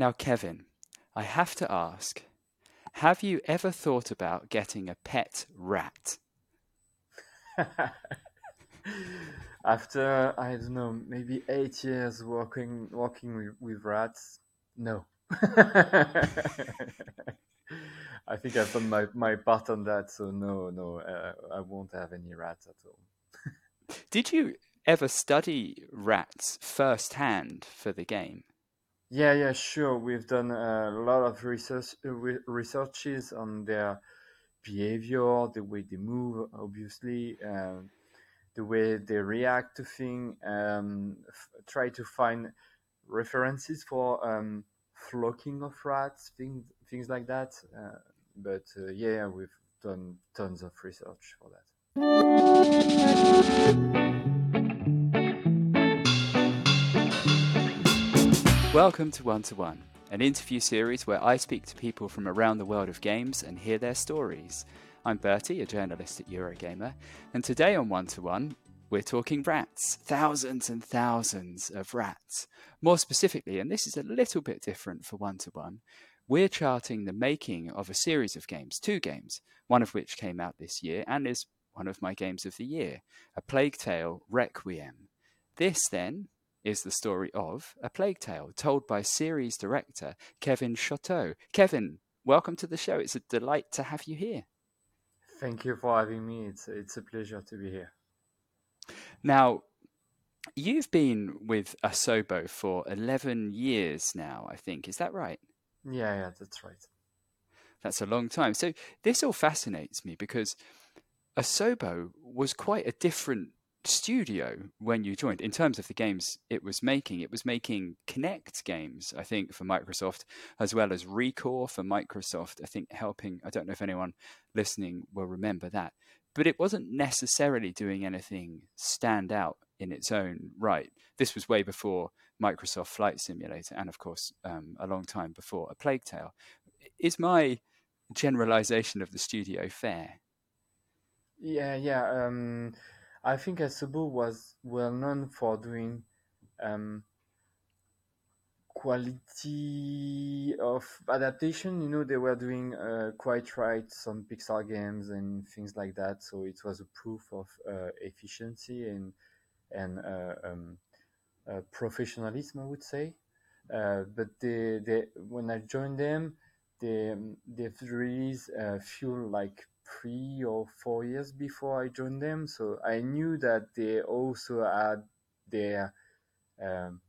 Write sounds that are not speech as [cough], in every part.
Now, Kevin, I have to ask have you ever thought about getting a pet rat? [laughs] After I don't know, maybe eight years working working with, with rats, no. [laughs] I think I've done my, my part on that, so no, no, uh, I won't have any rats at all. Did you ever study rats firsthand for the game? Yeah, yeah, sure. We've done a lot of research uh, researches on their behavior, the way they move, obviously, um, the way they react to things. Um, f- try to find references for um, flocking of rats, things things like that. Uh, but uh, yeah, we've done tons of research for that. Welcome to One to One, an interview series where I speak to people from around the world of games and hear their stories. I'm Bertie, a journalist at Eurogamer, and today on One to One, we're talking rats. Thousands and thousands of rats. More specifically, and this is a little bit different for One to One, we're charting the making of a series of games, two games, one of which came out this year and is one of my games of the year A Plague Tale Requiem. This, then, is the story of A Plague Tale, told by series director Kevin Choteau. Kevin, welcome to the show. It's a delight to have you here. Thank you for having me. It's it's a pleasure to be here. Now, you've been with Asobo for 11 years now, I think. Is that right? Yeah, yeah, that's right. That's a long time. So this all fascinates me because Asobo was quite a different studio when you joined. In terms of the games it was making it was making Kinect games i think for microsoft as well as ReCore for microsoft. I think helping i don't know if anyone listening will remember that. But it wasn't necessarily doing anything stand out in its own right. This was way before microsoft flight simulator and of course um, a long time before a plague tale. Is my generalization of the studio fair? Yeah yeah um I think Asobo was well known for doing um, quality of adaptation. You know, they were doing uh, quite right some Pixar games and things like that. So it was a proof of uh, efficiency and and uh, um, uh, professionalism, I would say. Uh, but they, they, when I joined them, they they've released a few like three or four years before I joined them. So I knew that they also had their um,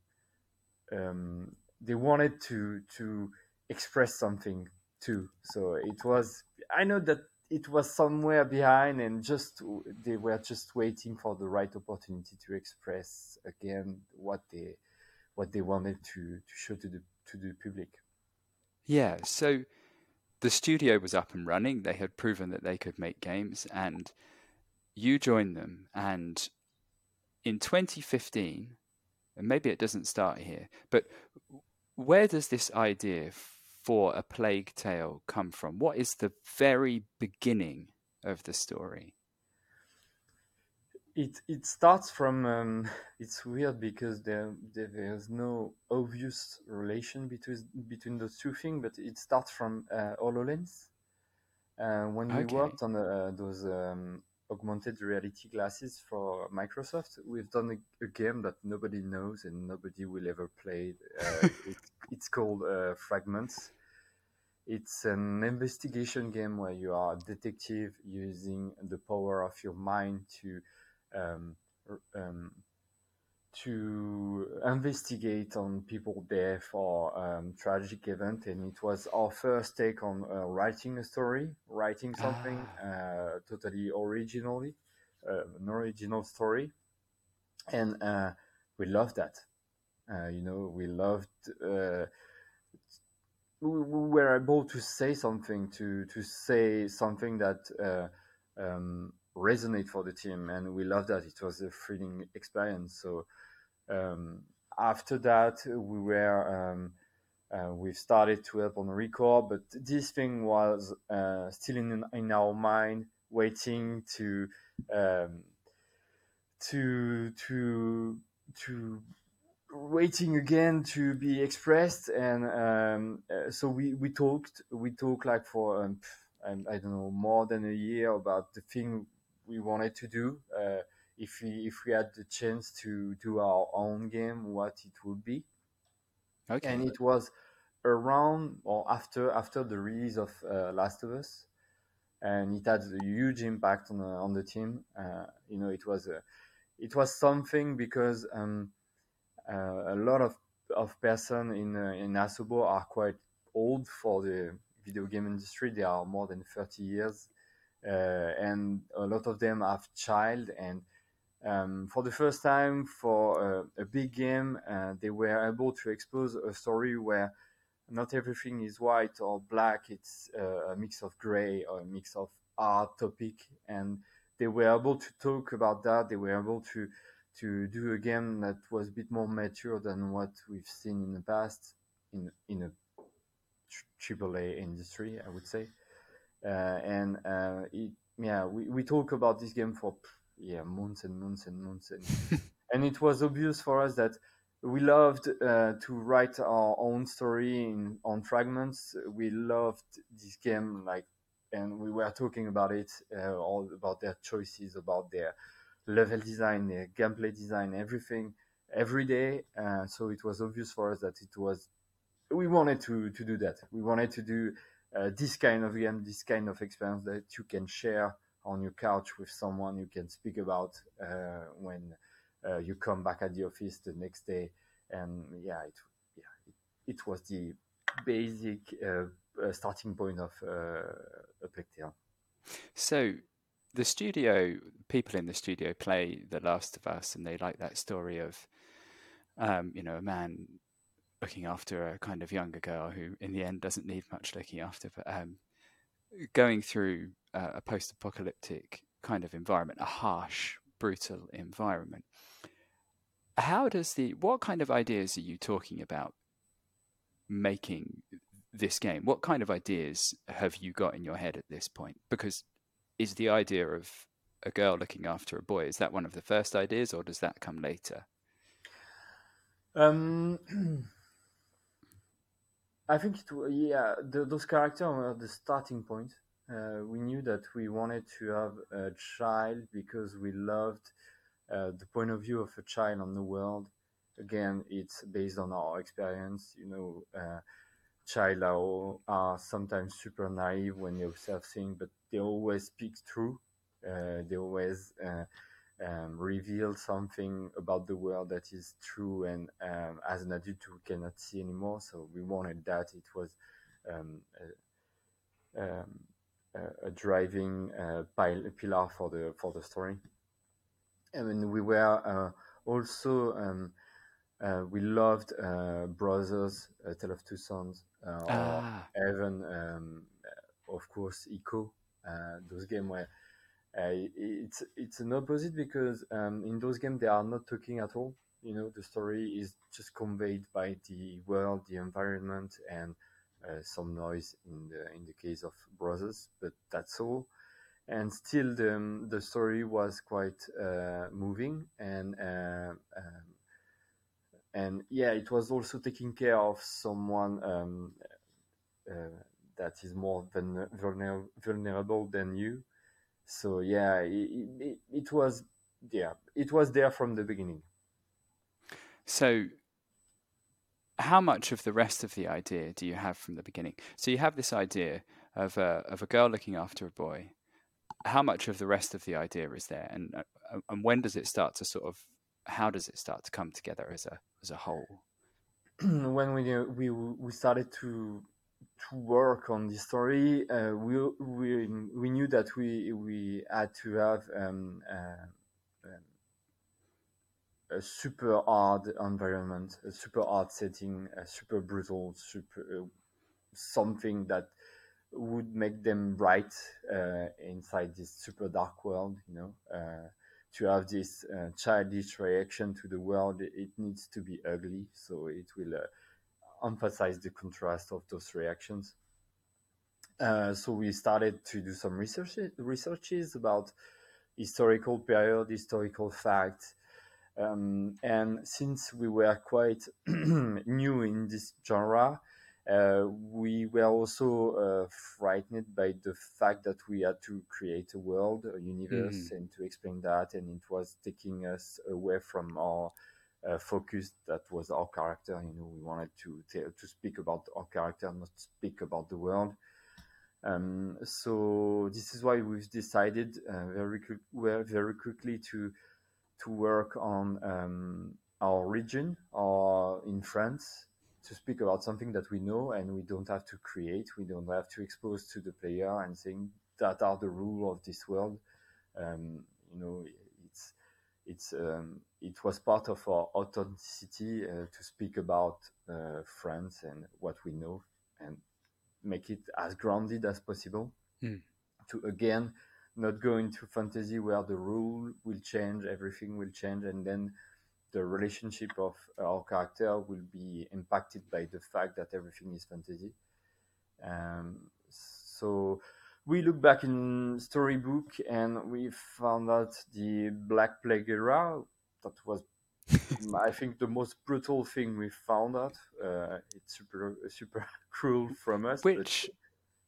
um, they wanted to to express something too. So it was I know that it was somewhere behind and just they were just waiting for the right opportunity to express again what they what they wanted to to show to the to the public. Yeah, so the studio was up and running. They had proven that they could make games, and you joined them. And in 2015, and maybe it doesn't start here, but where does this idea for a plague tale come from? What is the very beginning of the story? It it starts from um, [laughs] it's weird because there, there, there's no obvious relation between between those two things, but it starts from uh, Hololens. Uh, when we worked on uh, those um, augmented reality glasses for Microsoft, we've done a, a game that nobody knows and nobody will ever play. Uh, [laughs] it, it's called uh, Fragments. It's an investigation game where you are a detective using the power of your mind to um, um, to investigate on people death or um, tragic event, and it was our first take on uh, writing a story, writing something uh, totally originally, uh, an original story, and uh, we loved that. Uh, you know, we loved uh, we, we, were able to say something to to say something that uh, um, resonate for the team, and we loved that. It was a thrilling experience. So um, after that, we were. Um, uh, we've started to help on ReCore, but this thing was uh, still in in our mind, waiting to um, to to to waiting again to be expressed and um, uh, so we we talked we talked like for um, I, I, don't know more than a year about the thing we wanted to do. Uh, if we if we had the chance to do our own game what it would be. Okay. And it was around or after after the release of uh, Last of Us. And it had a huge impact on the, on the team. Uh, you know it was a it was something because um, uh, a lot of of person in uh, in Asobo are quite old for the video game industry. They are more than 30 years, uh, Uh, and a lot of them have child. And um, for the first time, for uh, a big game, uh, they were able to expose a story where not everything is white or black. It's a mix of gray or a mix of art topic, and they were able to talk about that. They were able to to do a game that was a bit more mature than what we've seen in the past in in a AAA industry, I would say. Uh, and uh, it, yeah, we, we talk about this game for yeah months and months and months, and, [laughs] and it was obvious for us that we loved uh, to write our own story in, on fragments. We loved this game, like, and we were talking about it, uh, all about their choices, about their level design, the gameplay design, everything every day. Uh, so it was obvious for us that it was we wanted to to do that. We wanted to do uh, this kind of game, this kind of experience that you can share on your couch with someone you can speak about uh, when uh, you come back at the office the next day. And yeah, it yeah it, it was the basic uh, uh, starting point of uh, Plague Tale. So the studio people in the studio play The Last of Us, and they like that story of, um, you know, a man looking after a kind of younger girl who, in the end, doesn't need much looking after, but um, going through uh, a post-apocalyptic kind of environment, a harsh, brutal environment. How does the what kind of ideas are you talking about making this game? What kind of ideas have you got in your head at this point? Because is the idea of a girl looking after a boy is that one of the first ideas or does that come later um, [clears throat] i think it yeah the, those characters were the starting point uh, we knew that we wanted to have a child because we loved uh, the point of view of a child on the world again it's based on our experience you know uh, child are, are sometimes super naive when they observe things but they always speak true. Uh, they always uh, um, reveal something about the world that is true and um, as an adult we cannot see anymore. So we wanted that. It was um, a, um, a, driving uh, pillar for the for the story. And we were uh, also um, uh, we loved uh, Brothers, uh, Tale of Two Sons, uh, ah. or even um, of course Ico uh, those games where uh, it's it's an opposite because um, in those games they are not talking at all. You know, the story is just conveyed by the world, the environment, and uh, some noise in the in the case of Brothers, but that's all. And still, the um, the story was quite uh, moving, and uh, um, and yeah, it was also taking care of someone um, uh, that is more vulner- vulnerable than you. So yeah, it, it, it was yeah, it was there from the beginning. So how much of the rest of the idea do you have from the beginning? So you have this idea of a, of a girl looking after a boy. How much of the rest of the idea is there, and uh, and when does it start to sort of how does it start to come together as a as a whole? [clears throat] when we we we started to to work on this story, uh, we, we we knew that we we had to have um, uh, um, a super hard environment, a super hard setting, a super brutal, super uh, something that would make them bright uh, inside this super dark world. You know, uh, to have this uh, childish reaction to the world, it needs to be ugly. So it will uh, emphasize the contrast of those reactions. Uh, so we started to do some research researches about historical period, historical facts. Um, and since we were quite [clears throat] new in this genre, uh, we were also uh, frightened by the fact that we had to create a world, a universe, mm. and to explain that, and it was taking us away from our uh, focus that was our character. You know, we wanted to to speak about our character, not speak about the world. Um, so this is why we've decided uh, very very quickly to to work on um, our region, or in France, to speak about something that we know and we don't have to create. We don't have to expose to the player and saying that are the rule of this world. Um, you know, it's um, it was part of our authenticity uh, to speak about uh, France and what we know and make it as grounded as possible. Mm. To again not go into fantasy where the rule will change, everything will change, and then the relationship of our character will be impacted by the fact that everything is fantasy. Um, so we look back in storybook and we found out the Black Plague era. That was, [laughs] I think, the most brutal thing we found out. Uh, it's super super [laughs] cruel from us. Which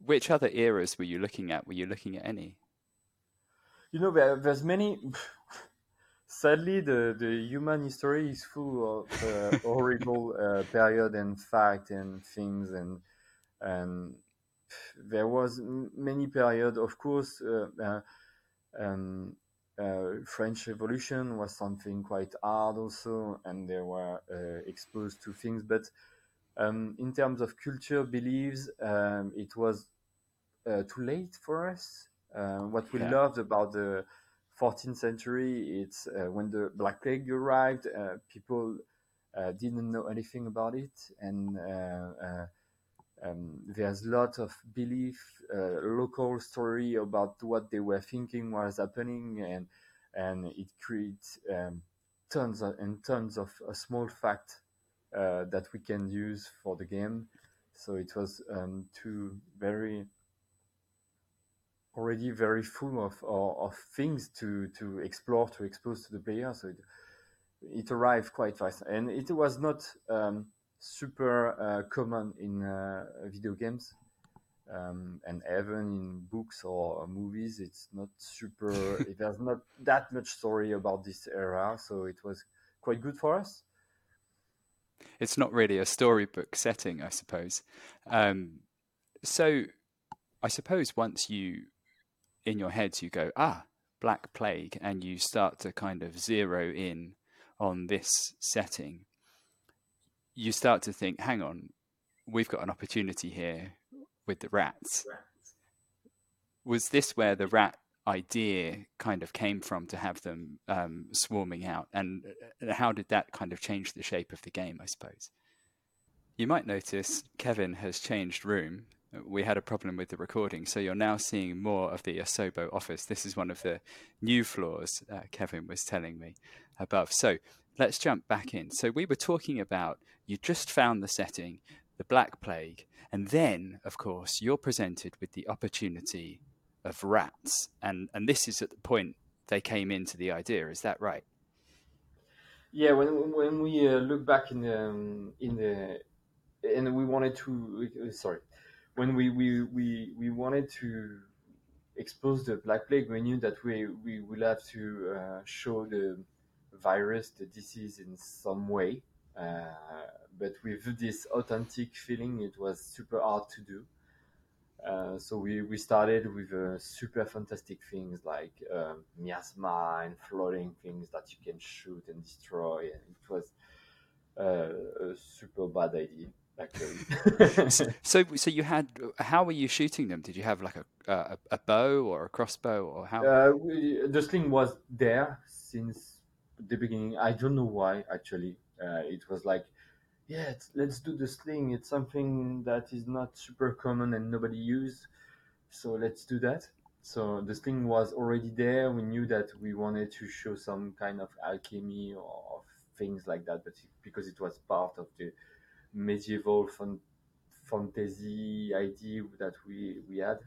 but... which other eras were you looking at? Were you looking at any? You know, there, there's many [laughs] sadly, the, the human history is full of uh, horrible uh, period and fact and things and and there was many period. Of course, uh, uh um, uh, French Revolution was something quite hard also, and they were uh, exposed to things. But um, in terms of culture beliefs, um, it was too late for us. what we yeah. loved about the 14th century, it's uh, when the Black Plague arrived, uh, people uh, didn't know anything about it, and um, there's a lot of belief, local story about what they were thinking was happening, and and it creates um, tons of, and tons of a small fact uh, that we can use for the game. So it was um, two very already very full of, of, of things to, to explore, to expose to the player. So it, it arrived quite fast. And it was not um, super uh, common in uh, video games. Um, and even in books or movies, it's not super. [laughs] there's not that much story about this era, so it was quite good for us. It's not really a storybook setting, I suppose. Um, so, I suppose once you in your heads you go, ah, Black Plague, and you start to kind of zero in on this setting, you start to think, hang on, we've got an opportunity here with the rats. Was this where the rat idea kind of came from to have them um, swarming out? And uh, how did that kind of change the shape of the game, I suppose? You might notice Kevin has changed room we had a problem with the recording. So you're now seeing more of the Asobo office. This is one of the new floors uh, Kevin was telling me above. So let's jump back in. So we were talking about you just found the setting, the Black Plague, and then, of course, you're presented with the opportunity of rats. And, and this is at the point they came into the idea. Is that right? Yeah, when when we uh, look back in the um, in the and we wanted to uh, sorry when we, we, we, we wanted to expose the Black Plague, we knew that we, we will have to uh, show the virus, the disease in some way. Uh, but with this authentic feeling, it was super hard to do. Uh, so we, we started with uh, super fantastic things like um, miasma and floating things that you can shoot and destroy. And it was uh, a super bad idea actually. [laughs] [laughs] so, so you had. How were you shooting them? Did you have like a a, a bow or a crossbow or how? Uh, we, the sling was there since the beginning. I don't know why actually. Uh, it was like yeah, let's do this thing. It's something that is not super common and nobody use, so let's do that. So the thing was already there. We knew that we wanted to show some kind of alchemy or things like that, but because it was part of the medieval fantasy idea that we we had.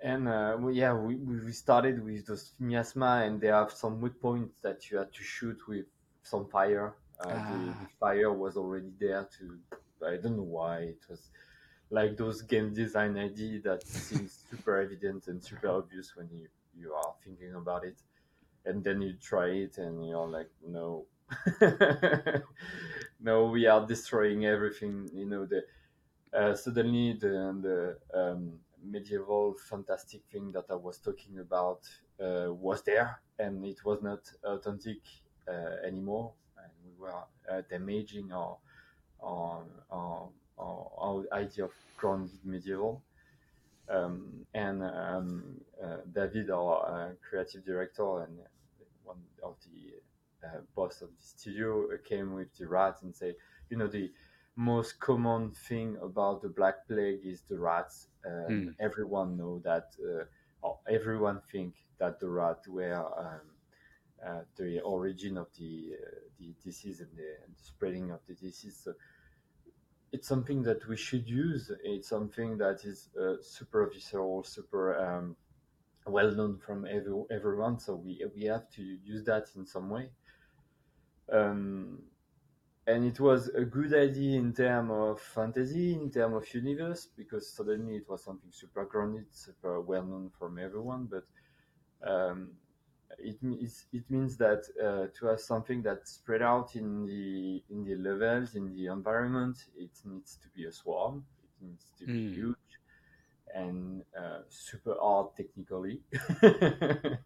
And uh, well, yeah, we, we started with those miasma, and they have some wood points that you had to shoot with some fire. Uh, ah. the, the, fire was already there to, I don't know why it was like those game design idea that seems [laughs] super evident and super obvious when you you are thinking about it, and then you try it and you're like, no, [laughs] no, we are destroying everything. You know the uh, suddenly the the um, medieval fantastic thing that I was talking about uh, was there, and it was not authentic uh, anymore, and we were uh, damaging our our, our, our, idea of grounded medieval. Um, and um, uh, David, our uh, creative director and one of the uh, boss of the studio, came with the rats and say, you know, the most common thing about the Black Plague is the rats. Mm. Everyone know that. Uh, everyone think that the rat were um, uh, the origin of the uh, the disease and the, and the, spreading of the disease. So it's something that we should use. It's something that is uh, super visceral, super um, well known from every, everyone. So we we have to use that in some way. Um, and it was a good idea in terms of fantasy, in terms of universe, because suddenly it was something super grounded, super well known from everyone. But um, it, it means that uh, to have something that's spread out in the in the levels, in the environment, it needs to be a swarm. It needs to be mm. huge and uh, super hard technically. [laughs]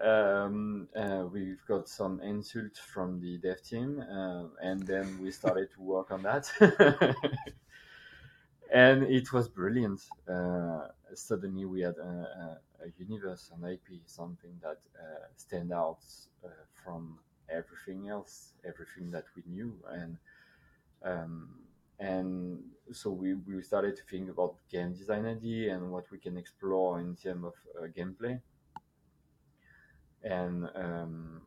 Um, uh, we've got some insults from the dev team, uh, and then we started to work on that. [laughs] and it was brilliant. Uh, suddenly, we had a, a, universe, an IP, something that uh, stand out uh, from everything else, everything that we knew, and um, and so we, we started to think about game design idea and what we can explore in terms of uh, gameplay and um,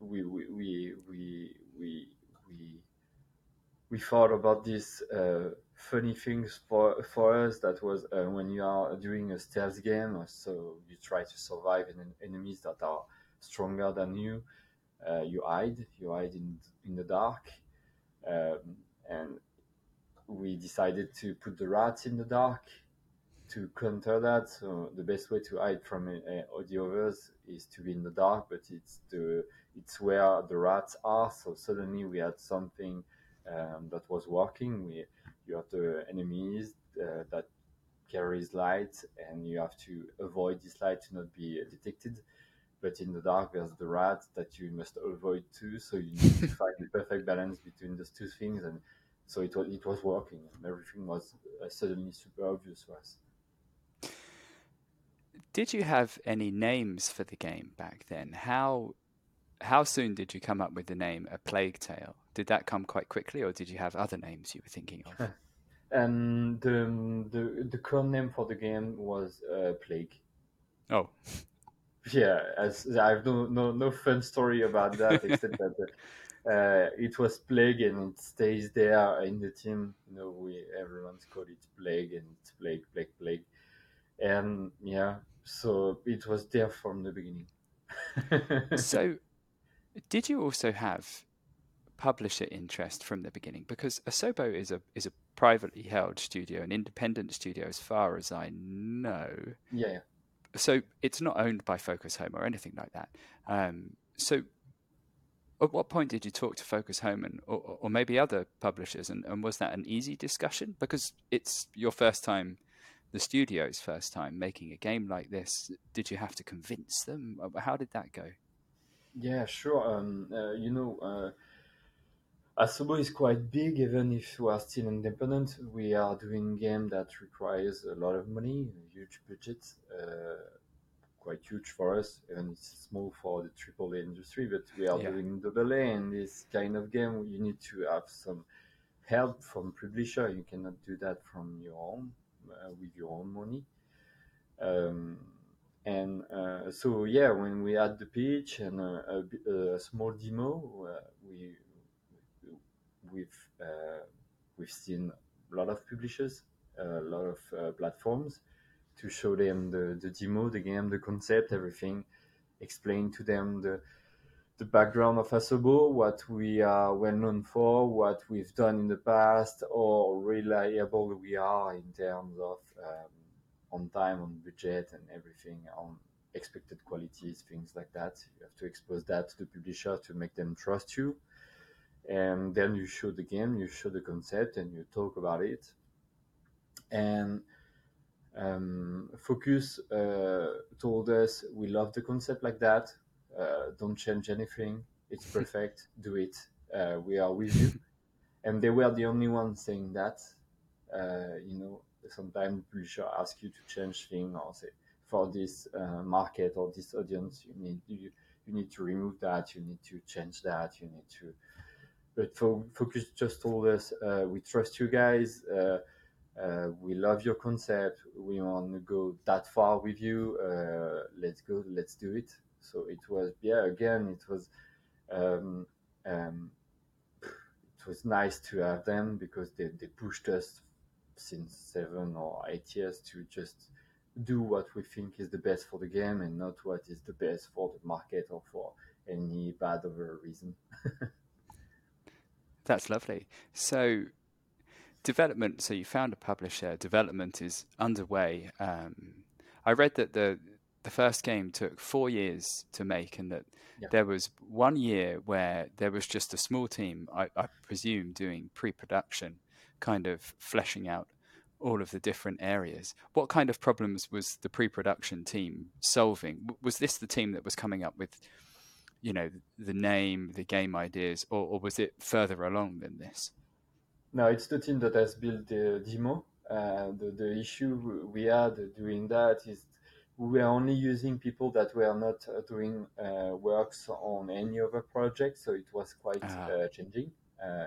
we, we, we, we, we, we, thought about these uh, funny things for, for us that was uh, when you are doing a stealth game, so you try to survive in enemies that are stronger than you. Uh, you hide, you hide in, in the dark. Um, and we decided to put the rats in the dark to counter that, so the best way to hide from uh, the others is to be in the dark, but it's the it's where the rats are. So suddenly we had something um, that was working. We you have the enemies uh, that carries light, and you have to avoid this light to not be detected. But in the dark, there's the rats that you must avoid too. So you need to find the perfect balance between those two things, and so it was it was working, and everything was uh, suddenly super obvious for us. Did you have any names for the game back then? How how soon did you come up with the name A Plague Tale? Did that come quite quickly, or did you have other names you were thinking of? and [laughs] the the the current name for the game was uh, Plague. Oh. [laughs] Yeah, as I have no no, no fun story about that [laughs] except that uh, it was Plague and it stays there in the team. You know, we everyone's called it Plague and it's Plague, Plague, Plague, and yeah, so it was there from the beginning. [laughs] so, did you also have publisher interest from the beginning? Because Asobo is a is a privately held studio, an independent studio, as far as I know. Yeah. So it's not owned by Focus Home or anything like that. Um, so, at what point did you talk to Focus Home and or, or maybe other publishers, and, and was that an easy discussion? Because it's your first time the studio's first time making a game like this, did you have to convince them? Uh, how did that go? Yeah, sure. Um, uh, you know, uh, Asobo is quite big, even if we are still independent. We are doing game that requires a lot of money, a huge budget. Uh, quite huge for us, and it's small for the AAA industry. But we are yeah. doing double A, and this kind of game, you need to have some help from publisher. You cannot do that from your own with your own money. Um, and uh, so yeah, when we had the pitch and a, a, a small demo, uh, we we've uh, we've seen a lot of publishers, a lot of uh, platforms to show them the, the demo, the game, the concept, everything, explain to them the the background of Asobo, what we are well known for, what we've done in the past, or reliable we are in terms of um, on time, on budget, and everything, on expected qualities, things like that. You have to expose that to the publisher to make them trust you. And then you show the game, you show the concept, and you talk about it. And um, Focus uh, told us we love the concept like that. Uh, don't change anything. It's perfect. [laughs] Do it. Uh, we are with you. [laughs] And they were the only ones saying that. Uh, you know, sometimes publisher ask you to change things or say for this uh, market or this audience, you need you, you need to remove that. You need to change that. You need to. But Focus just told us uh, we trust you guys. Uh, we love your concept. We want to go that far with you. Uh, let's go. Let's do it. So it was, yeah. Again, it was, um, um, it was nice to have them because they, they pushed us since seven or eight years to just do what we think is the best for the game and not what is the best for the market or for any bad other reason. [laughs] That's lovely. So development. So you found a publisher. Development is underway. Um, I read that the the first game took four years to make, and that yeah. there was one year where there was just a small team, I, I presume, doing pre-production, kind of fleshing out all of the different areas. What kind of problems was the pre-production team solving? Was this the team that was coming up with, you know, the name, the game ideas, or, or was it further along than this? No, it's the team that has built the demo. Uh, the, the issue we had doing that is we were only using people that were not uh, doing uh, works on any other project, so it was quite ah. uh, changing. Uh,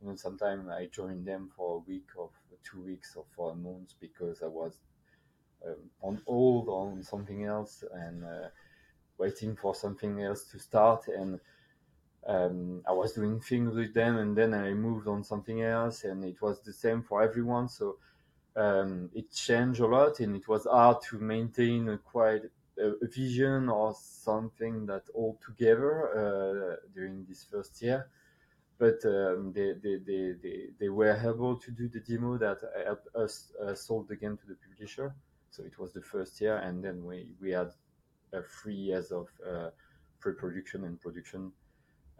you know, sometimes I joined them for a week or two weeks or for a month because I was um, on hold on something else and uh, waiting for something else to start and um, I was doing things with them, and then I moved on something else, and it was the same for everyone. So um, it changed a lot, and it was hard to maintain a quite a, a vision or something that all together uh, during this first year. But um, they, they, they, they, they were able to do the demo that helped us uh, sold the game to the publisher. So it was the first year, and then we, we had uh, three years of uh, pre-production and production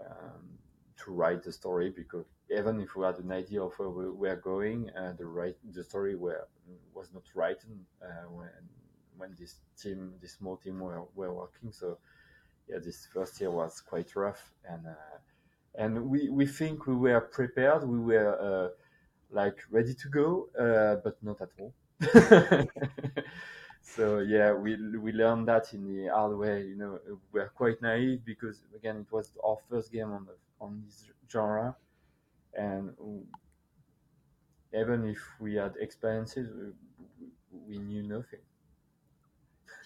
um, to write the story because even if we had an idea of where we were going, uh, the right the story were, was not written uh, when when this team, this small team, were, were working. So yeah, this first year was quite rough, and uh, and we we think we were prepared. We were uh, like ready to go, uh, but not at all. [laughs] so yeah, we we learned that in the hard way. You know, we're quite naive because again, it was our first game on the, on this genre, and even if we had experiences, we, we knew nothing.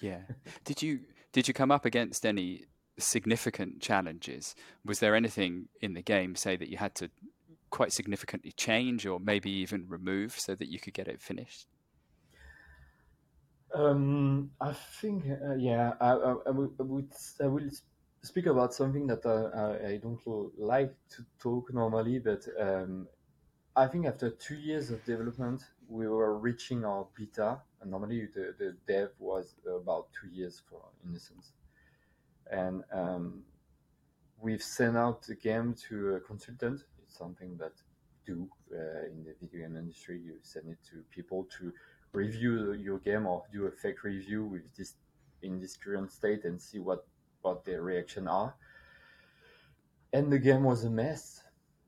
Yeah. did you did you come up against any significant challenges? Was there anything in the game, say, that you had to quite significantly change or maybe even remove so that you could get it finished? Um, I think, uh, yeah, I, I, I, would, I, would, I will speak about something that uh, I, I don't like to talk normally, but um, I think after two years of development, we were reaching our beta. And normally, the, the dev was about two years for Innocence. And um, we've sent out the game to a consultant. It's something that do uh, in the video game industry. You send it to people to review your game or do a fake review with this in this current state and see what what their reaction are. And the game was a mess.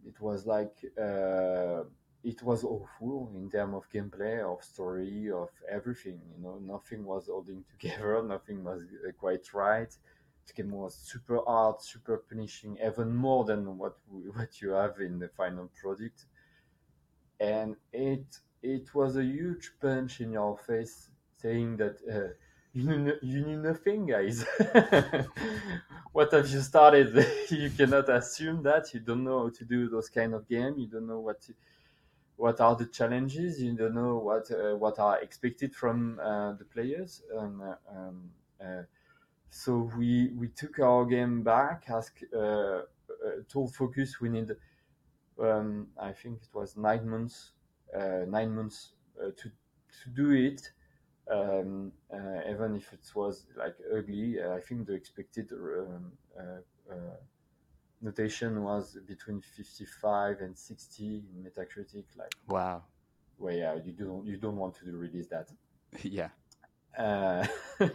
It was like uh, it, was awful in terms of gameplay, of story, of everything. You know, nothing was holding together. [laughs] Nothing was uh, quite right. The game was super hard, super punishing, even more than what [laughs] what you have in the final product. And it it was a huge punch in your face, saying that. Uh, you you knew nothing, guys. [laughs] what have you started? [laughs] you cannot assume that you don't know how to do those kind of game. You don't know what what are the challenges. You don't know what uh, what are expected from uh, the players. And, uh, um, uh, so we we took our game back. Ask uh, uh, focus. We need. Um, I think it was nine months. nine months to to do it um, uh, even if it was like ugly. Uh, I think the expected um, uh, notation was between 55 and 60 in Metacritic. Like wow, well, yeah, you don't you don't want to release that. [laughs] yeah. Uh, [laughs]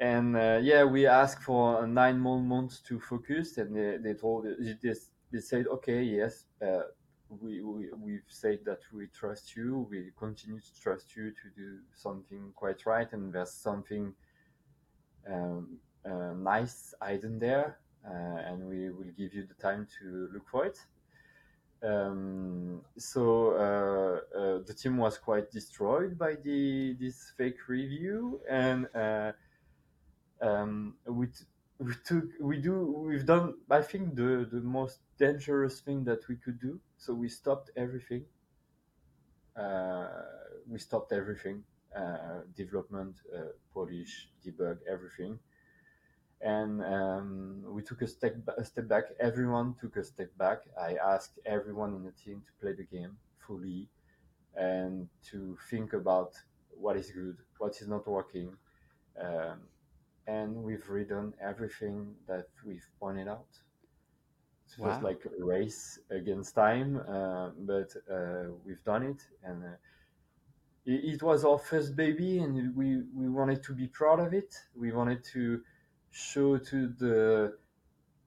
and uh, yeah, we asked for nine more months to focus, and they, they told they, they said, okay, yes, uh, we, we we've said that we trust you. We continue to trust you to do something quite right, and there's something um, uh, nice hidden there, uh, and we will give you the time to look for it. Um, so uh, uh the team was quite destroyed by the this fake review, and uh, um, we we took we do we've done I think the the most dangerous thing that we could do. So we stopped everything. Uh, we stopped everything, uh, development, uh, polish, debug, everything, and um, we took a step a step back. Everyone took a step back. I asked everyone in the team to play the game fully and to think about what is good, what is not working. Um, and we've redone everything that we've pointed out. It wow. was like a race against time, uh, but uh, we've done it, and uh, it, it, was our first baby, and we we wanted to be proud of it. We wanted to show to the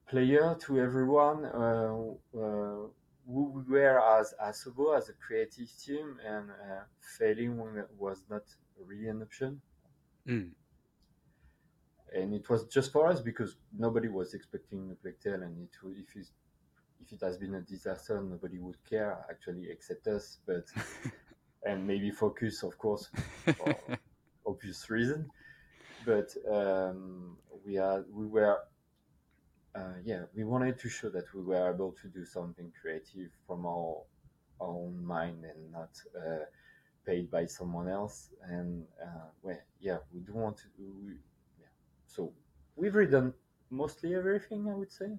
player, to everyone, uh, uh, who we were as Asobo, as a creative team, and uh, failing was not really an option. Mm and it was just for us because nobody was expecting a Plague Tale, and it if it if it has been a disaster, nobody would care actually except us, but [laughs] and maybe focus, of course, for [laughs] obvious reason. But um, we are we were uh, yeah we wanted to show that we were able to do something creative from our own mind and not. Uh, paid by someone else and uh, well yeah we do want to we, so we've redone mostly everything, I would say.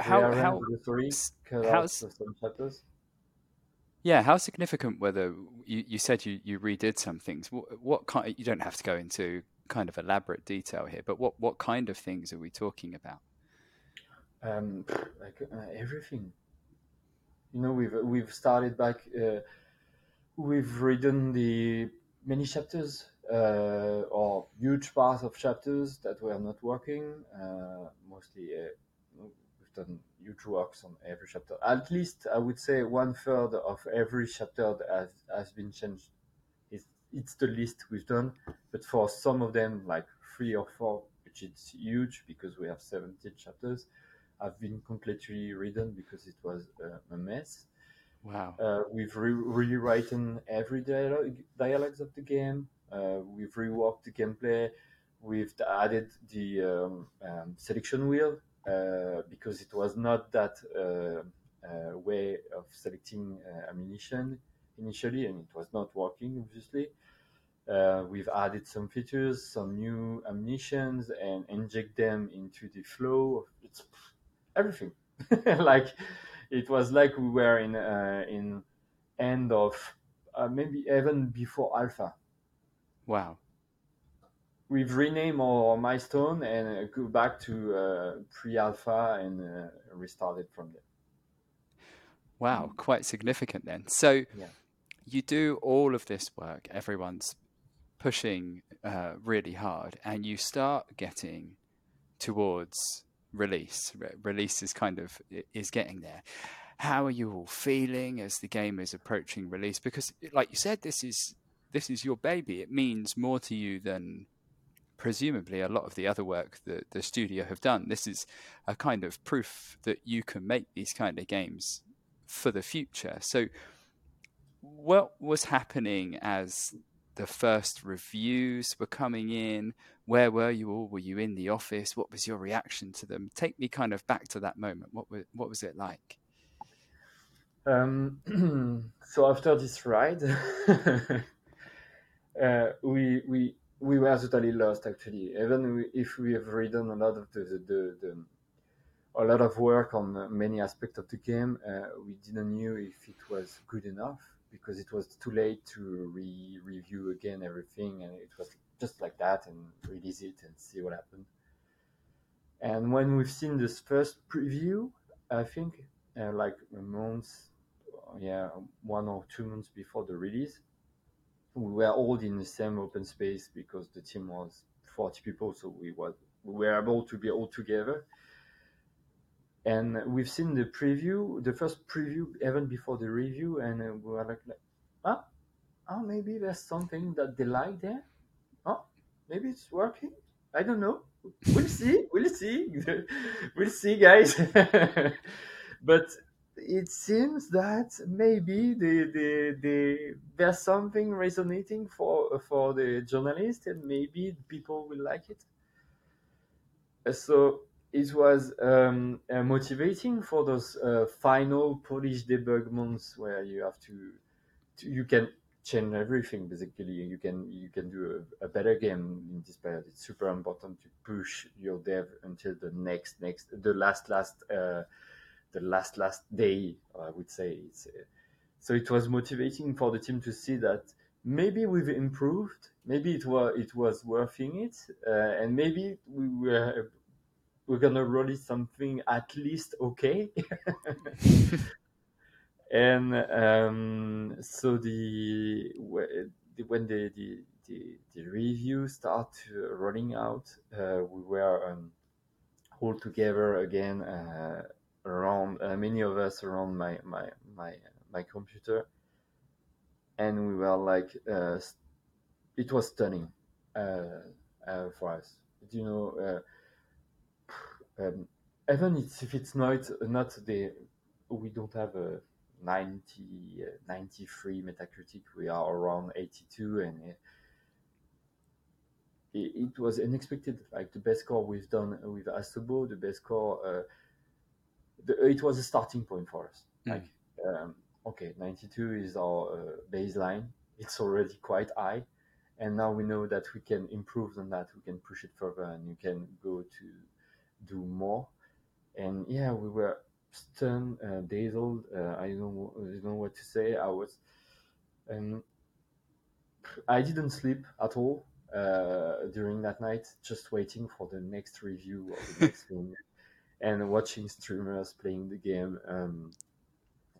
how how how's, some chapters. Yeah, how significant were the? You, you said you, you redid some things. What, what kind? You don't have to go into kind of elaborate detail here, but what what kind of things are we talking about? Um, like uh, everything. You know, we've we've started back. Uh, we've redone the many chapters uh, or huge parts of chapters that were not working. Uh, mostly, uh, we've done huge works on every chapter. At least, I would say one third of every chapter that has, has been changed. It's, it's the list we've done, but for some of them, like three or four, which is huge because we have 17 chapters, have been completely redone because it was uh, a mess. Wow. Uh, we've re- rewritten every dialogue, dialogues of the game. Uh, we've reworked the gameplay. We've added the um, um, selection wheel uh, because it was not that uh, uh, way of selecting uh, ammunition initially, and it was not working, obviously. we've added some features, some new ammunitions, and inject them into the flow. It's everything. [laughs] like it was like we were in in end of maybe even before alpha Wow. We've renamed our milestone and uh, go back to uh, pre-alpha and uh, restarted from there. Wow, quite significant then. So yeah. you do all of this work. Everyone's pushing uh, really hard, and you start getting towards release. Re- release is kind of is getting there. how are you all feeling as the game is approaching release? Because, like you said, this is this is your baby. It means more to you than presumably a lot of the other work that the studio have done. This is a kind of proof that you can make these kind of games for the future. So, what was happening as the first reviews were coming in? Where were you all? Were you in the office? What was your reaction to them? Take me kind of back to that moment. What was, what was it like? Um, [clears throat] so after this ride, [laughs] uh, we we we were totally lost actually. Even if we have ridden a lot of the, the, the, the a lot of work on many aspects of the game, uh, we didn't know if it was good enough because it was too late to re- review again everything, and it was just like that and release it and see what happened. And when we've seen this first preview, I think uh, like a month, yeah, one or two months before the release, we were all in the same open space because the team was 40 people, so we was we were able to be all together. And we've seen the preview, the first preview even before the review, and uh, we were like, like ah, oh, maybe there's something that they like there. Oh, maybe it's working. I don't know. We'll see. We'll see. [laughs] we'll see, guys. [laughs] but it seems that maybe the, the, the, there's something resonating for for the journalist and maybe people will like it. So it was um, uh, motivating for those uh, final polish debug months where you have to, to, you can change everything basically. You can you can do a, a, better game in this period. It's super important to push your dev until the next next the last last uh, the last last day. I would say it's uh, so it was motivating for the team to see that maybe we've improved, maybe it was it was worthing it, uh, and maybe we were we're gonna release something at least okay. [laughs] and um, so the when the the, the, the review start rolling out, uh, we were um, all together again uh, around uh, many of us around my my my my computer, and we were like, uh, it was stunning uh, uh for us. You know, uh, [sighs] um, even if it's not not the we don't have a 90 uh, 93 Metacritic, we are around 82, and it, it was unexpected. Like the best score we've done with Asobo, the best score the, it was a starting point for us. Mm. Like, um, okay, 92 is our uh, baseline. It's already quite high, and now we know that we can improve on that. We can push it further, and you can go to do more. And yeah, we were stunned, uh, dazzled. Uh, I don't know, I don't know what to say. I was, and I didn't sleep at all uh, during that night, just waiting for the next review of the next [laughs] thing and watching streamers playing the game. Um,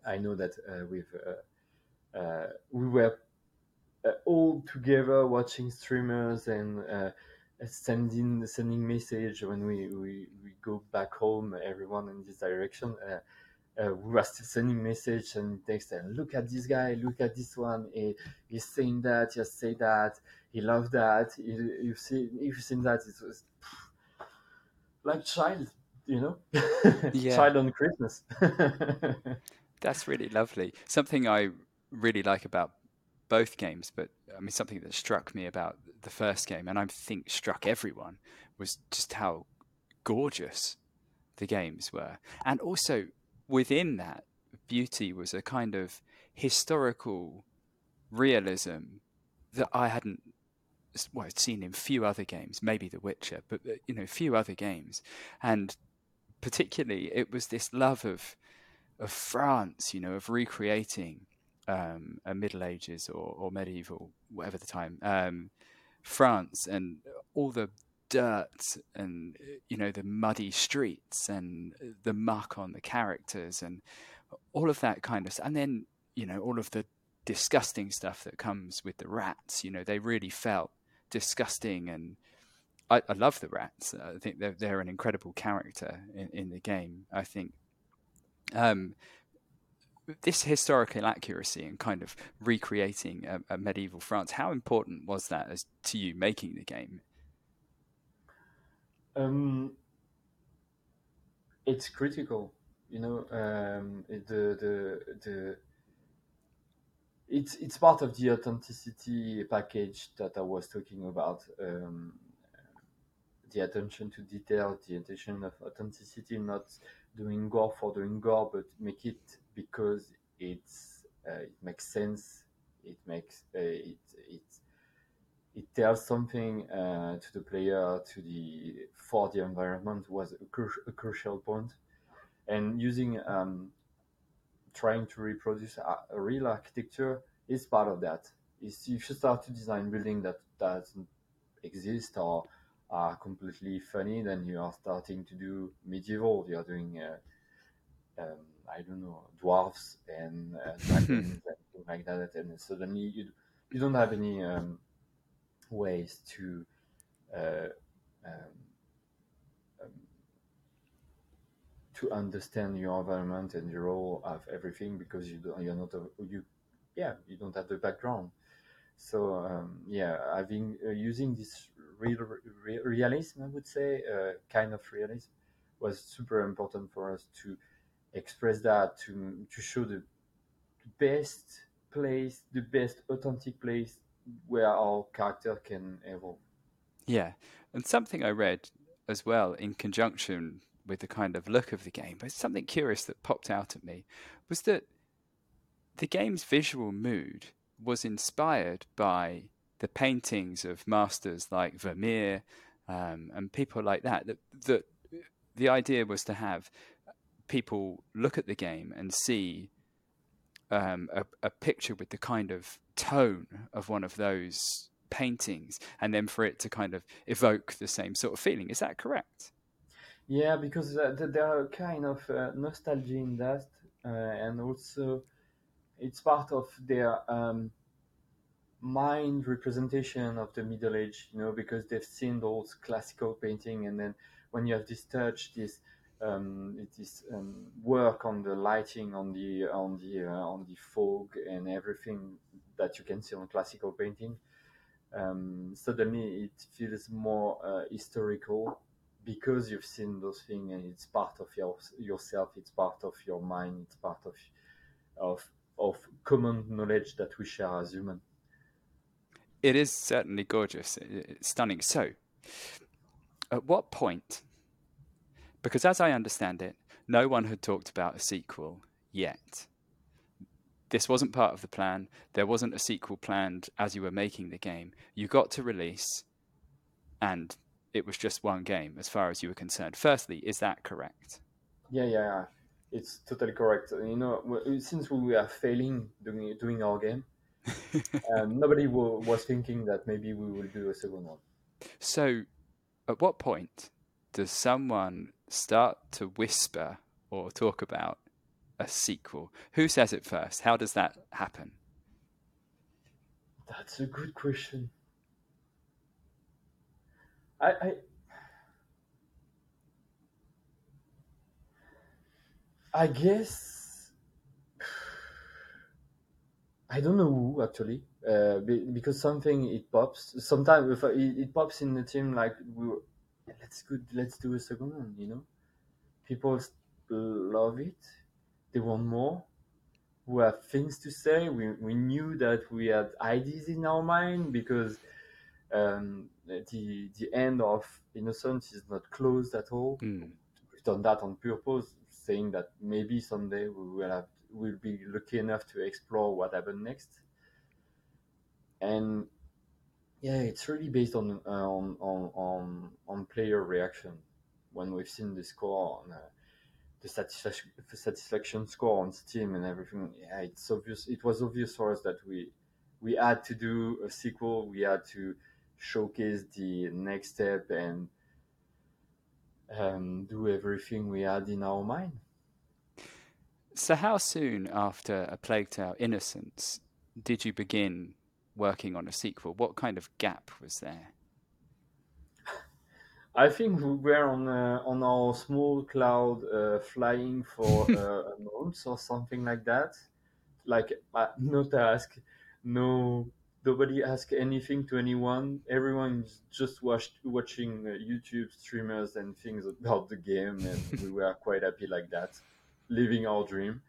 I know that uh, uh, uh, we were uh, all together watching streamers and uh, sending sending message when we, we, we go back home. Everyone in this direction. Uh, we were still sending message and text and look at this guy, look at this one. He, he's saying that, he say that, he loved that. You, you've seen, you've seen that. It was like child you know, [laughs] yeah. child on Christmas. [laughs] That's really lovely. Something I really like about both games, but I mean something that struck me about the first game, and I think struck everyone, was just how gorgeous the games were, and also within that beauty was a kind of historical realism that I hadn't well, I'd seen in few other games, maybe The Witcher, but uh, you know, few other games, and particularly it was this love of of France, you know, of recreating um, a Middle Ages or, or, medieval, whatever the time, um, France, and all the dirt and you know the muddy streets and the muck on the characters and all of that kind of stuff, and then you know all of the disgusting stuff that comes with the rats. You know, they really felt disgusting and I, I love the rats. I think they're they're an incredible character in, in the game. I think, um, this historical accuracy and kind of recreating a, a, medieval France, how important was that as to you making the game? Um, it's critical, you know. Um, the the the it's it's part of the authenticity package that I was talking about. Um, the attention to detail, the attention of authenticity, not doing gore for doing gore, but make it because it's uh, it makes sense. It makes uh, it it it tells something uh, to the player, to the for the environment was a, cru- a crucial point, and using um, trying to reproduce a, a, real architecture is part of that. Is if you start to design building that doesn't exist or are completely funny, then you are starting to do medieval. You're doing, uh, um, I don't know, dwarves and uh, [laughs] dragons and things like that, and suddenly you you don't have any um, ways to uh, um, um, to understand your environment and your role of everything because you don't, you're not a, you yeah you don't have the background. So um, yeah, having uh, using this real re- realism, I would say, uh, kind of realism, was super important for us to express that, to to show the best place, the best authentic place where our character can evolve. Yeah, and something I read as well in conjunction with the kind of look of the game, but something curious that popped out at me was that the game's visual mood was inspired by the paintings of masters like Vermeer um, and people like that, that. That the idea was to have people look at the game and see um, a, a, picture with the kind of tone of one of those paintings, and then for it to kind of evoke the same sort of feeling. Is that correct? Yeah, because uh, there are kind of uh, nostalgia in that, uh, and also it's part of their um, mind representation of the Middle Age, you know, because they've seen those classical painting, and then when you have this touch, this um, um, work on the lighting, on the on the uh, on the fog, and everything that you can see on classical painting, um, suddenly it feels more uh, historical because you've seen those things, and it's part of your yourself. It's part of your mind. It's part of of of common knowledge that we share as humans it is certainly gorgeous, it's stunning. So, at what point? Because as I understand it, no one had talked about a sequel yet. This wasn't part of the plan. There wasn't a sequel planned as you were making the game. You got to release, and it was just one game as far as you were concerned. Firstly, is that correct? Yeah, yeah, yeah. it's totally correct. You know, since we were failing doing doing our game, and nobody w- was thinking that maybe we will do a second one. So, at what point does someone start to whisper or talk about a sequel? Who says it first? How does that happen? That's a good question. I, I I guess I don't know who actually, uh, because something it pops. Sometimes if it, it, pops in the team, like we, were, let's good, let's do a second one. You know, people love it. They want more. We have things to say. We we knew that we had ideas in our mind because um, the the end of Innocence is not closed at all. Mm. We've done that on purpose, saying that maybe someday we will have will be lucky enough to explore what happened next. And yeah, it's really based on uh, on, on on on player reaction. When we've seen the score on uh, the satisfaction satisfaction score on Steam and everything, yeah, it's obvious. It was obvious for us that we we had to do a sequel. We had to showcase the next step and um, do everything we had in our mind. So, how soon after A Plague Tale Innocence did you begin working on a sequel? What kind of gap was there? I think we were on uh, on our small cloud uh, flying for [laughs] uh, a month or something like that. Like uh, no task, no nobody asked anything to anyone. Everyone just watched watching uh, YouTube streamers and things about the game, and we were quite happy like that, living our dream.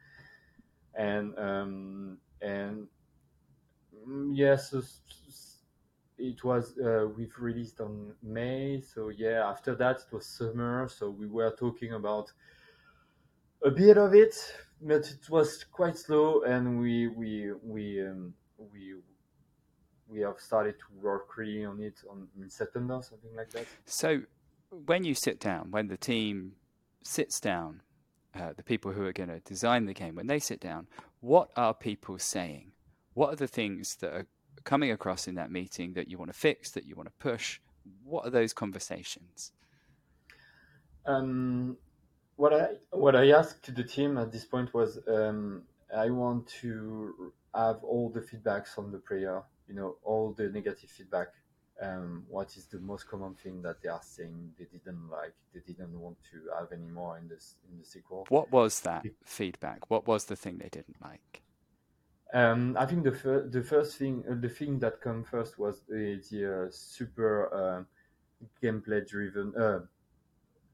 And um, and mm, yes, it was uh, we've released on May. So yeah, after that it was summer. So we were talking about a bit of it, but it was quite slow, and we we we um, we we have started to work really on it on in September, something like that. So when you sit down, when the team sits down, uh, the people who are going to design the game, when they sit down, what are people saying? What are the things that are coming across in that meeting that you want to fix, that you want to push? What are those conversations? Um, what I what I asked the team at this point was um, I want to have all the feedbacks from the player, you know, all the negative feedback. Um, what is the most common thing that they are saying they didn't like, they didn't want to have anymore in this in the sequel? What was that feedback? What was the thing they didn't like? Um, I think the fir- the first thing uh, the thing that came first was the, the uh, super uh, gameplay driven, uh,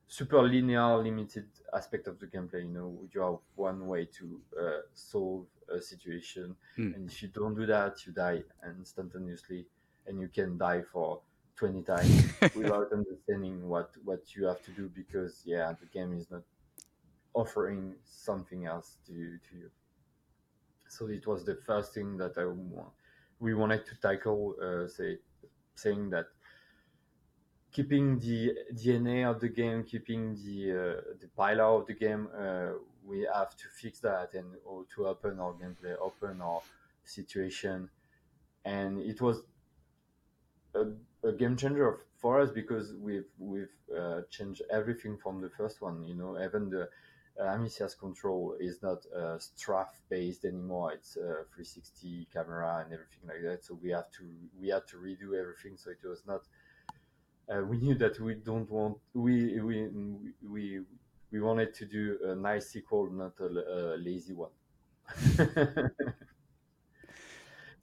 super linear limited aspect of the gameplay. You know, you have one way to uh, solve a situation, mm. and if you don't do that, you die instantaneously, and you can die for 20 times [laughs] without understanding what what you have to do because yeah, the game is not offering something else to to you. So it was the first thing that I we wanted to tackle, uh, say, saying that keeping the DNA of the game, keeping the uh, the pillar of the game, uh, we have to fix that and or to open our gameplay, open our situation, and it was a, a game changer for us because we've we've uh, changed everything from the first one. You know, even the uh, Amicia's control is not uh, strafe based anymore. It's uh, 360 camera and everything like that. So we have to we had to redo everything. So it was not. Uh, we knew that we don't want we we we we wanted to do a nice sequel, not a, a lazy one. [laughs]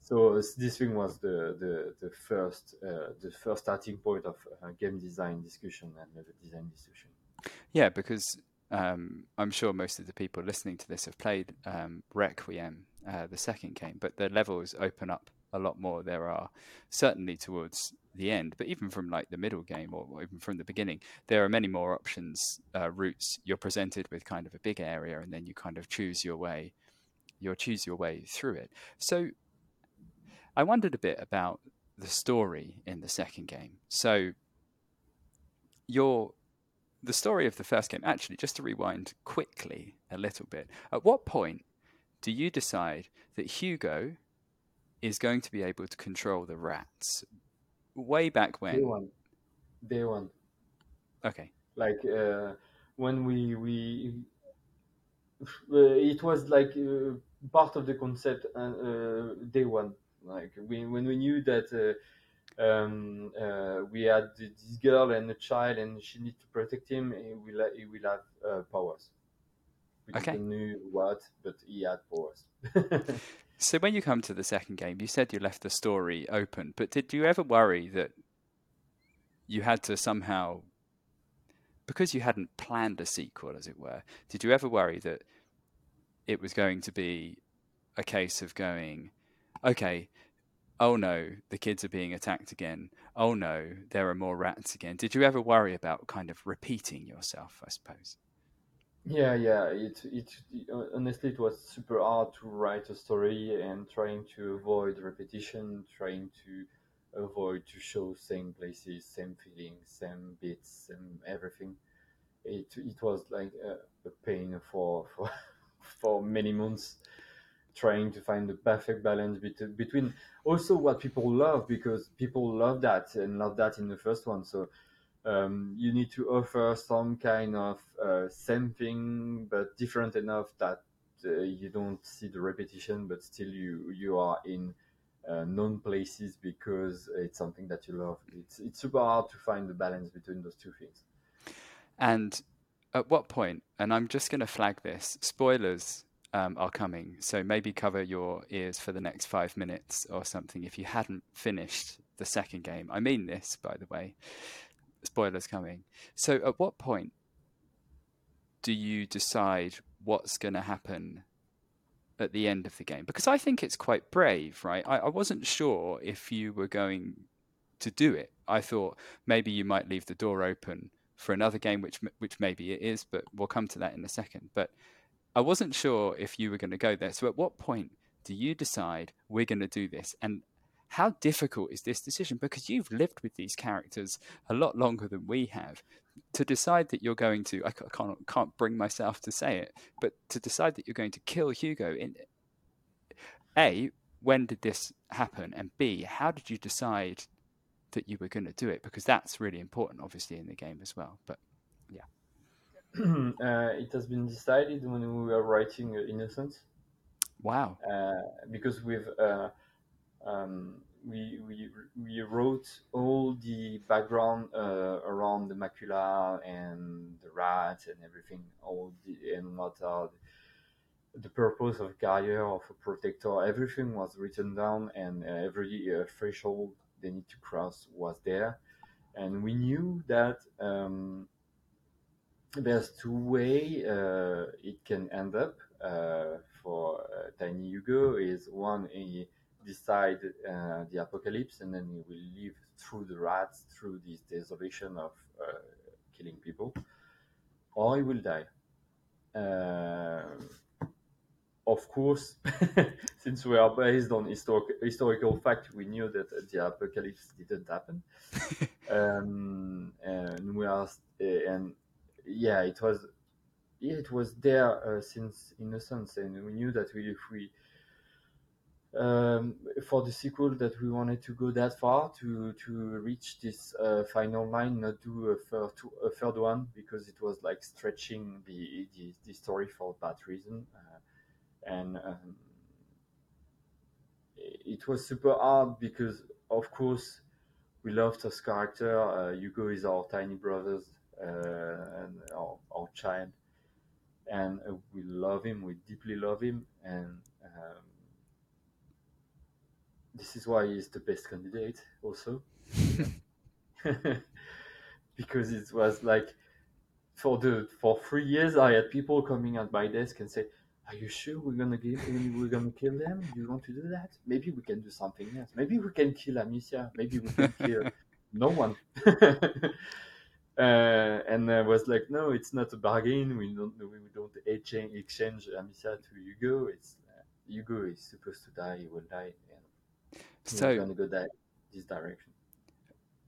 so this thing was the the, the first uh, the first starting point of uh, game design discussion and level design discussion. Yeah, because um, I'm sure most of the people listening to this have played um, Requiem, uh, the second game, but the levels open up a lot more. There are certainly towards the end, but even from like the middle game or, or even from the beginning, there are many more options, uh, routes. You're presented with kind of a big area, and then you kind of choose your way. You'll choose your way through it. So, I wondered a bit about the story in the second game. So, you're the story of the first game, actually, just to rewind quickly a little bit, at what point do you decide that Hugo is going to be able to control the rats? Way back when? Day one. Day one. Okay. Like uh, when we we uh, it was like uh, part of the concept uh, uh, day one. Like we, when we knew that uh, um, uh, we had this girl and a child, and she needs to protect him. He will he will have uh, powers. We okay. didn't know what, but he had powers. [laughs] so when you come to the second game, you said you left the story open, but did you ever worry that you had to somehow, because you hadn't planned a sequel, as it were, did you ever worry that it was going to be a case of going, okay, oh no, the kids are being attacked again. Oh no, there are more rats again. Did you ever worry about kind of repeating yourself? I suppose. Yeah, yeah. It, it, honestly it was super hard to write a story and trying to avoid repetition, trying to avoid to show same places, same feelings, same bits, and everything. It it was like a, a pain for [laughs] for for many months trying to find the perfect balance between also what people love because people love that and love that in the first one so um, you need to offer some kind of uh, same thing but different enough that uh, you don't see the repetition but still you you are in uh, known places because it's something that you love. It's it's super hard to find the balance between those two things. And at what point? And I'm just going to flag this: spoilers um, are coming, so maybe cover your ears for the next five minutes or something if you hadn't finished the second game. I mean this, by the way. Spoilers coming. So, at what point do you decide what's going to happen at the end of the game? Because I think it's quite brave, right? I, I wasn't sure if you were going to do it. I thought maybe you might leave the door open for another game, which which maybe it is, but we'll come to that in a second. But I wasn't sure if you were going to go there. So, at what point do you decide we're going to do this? And how difficult is this decision? Because you've lived with these characters a lot longer than we have. To decide that you're going to, I can't, can't bring myself to say it, but to decide that you're going to kill Hugo in A, when did this happen? And B, how did you decide that you were going to do it? Because that's really important, obviously, in the game as well. But [clears throat] it has been decided when we were writing uh, Innocence. Wow. Uh, because we've uh, um, we, we, we wrote all the background uh, around the macula and the rats and everything, all the, and what are the, the purpose of carrier, of a protector, everything was written down and uh, every uh, threshold they need to cross was there. And we knew that um, there's two way uh, it can end up uh, for uh, Tiny Hugo is one, he decide uh, the apocalypse, and then he will live through the rats, through this desolation of uh, killing people, or he will die. Uh, of course, [laughs] since we are based on historic, historical fact, we knew that the apocalypse didn't happen, [laughs] um, and we are, and yeah, it was, yeah, it was there uh, since innocence, and we knew that we, if we um, for the sequel that we wanted to go that far to to reach this uh, final line, not do a third, a third one because it was like stretching the the, the story for that reason, uh, and um, it was super hard because of course we loved his character. Uh, Hugo is our tiny brothers and our, our child, and uh, we love him. We deeply love him, and um, this is why he's the best candidate also. [laughs] [laughs] Because it was like for the for three years i had people coming at my desk and say are you sure we're gonna give we're gonna kill them? Do you want to do that? Maybe we can do something else. Maybe we can kill amicia. Maybe we can kill [laughs] no one uh, and I was like, no, it's not a bargain. We don't we don't exchange, exchange Amicia to Hugo. It's uh, Hugo is supposed to die. He will die. So we're going to go that this direction.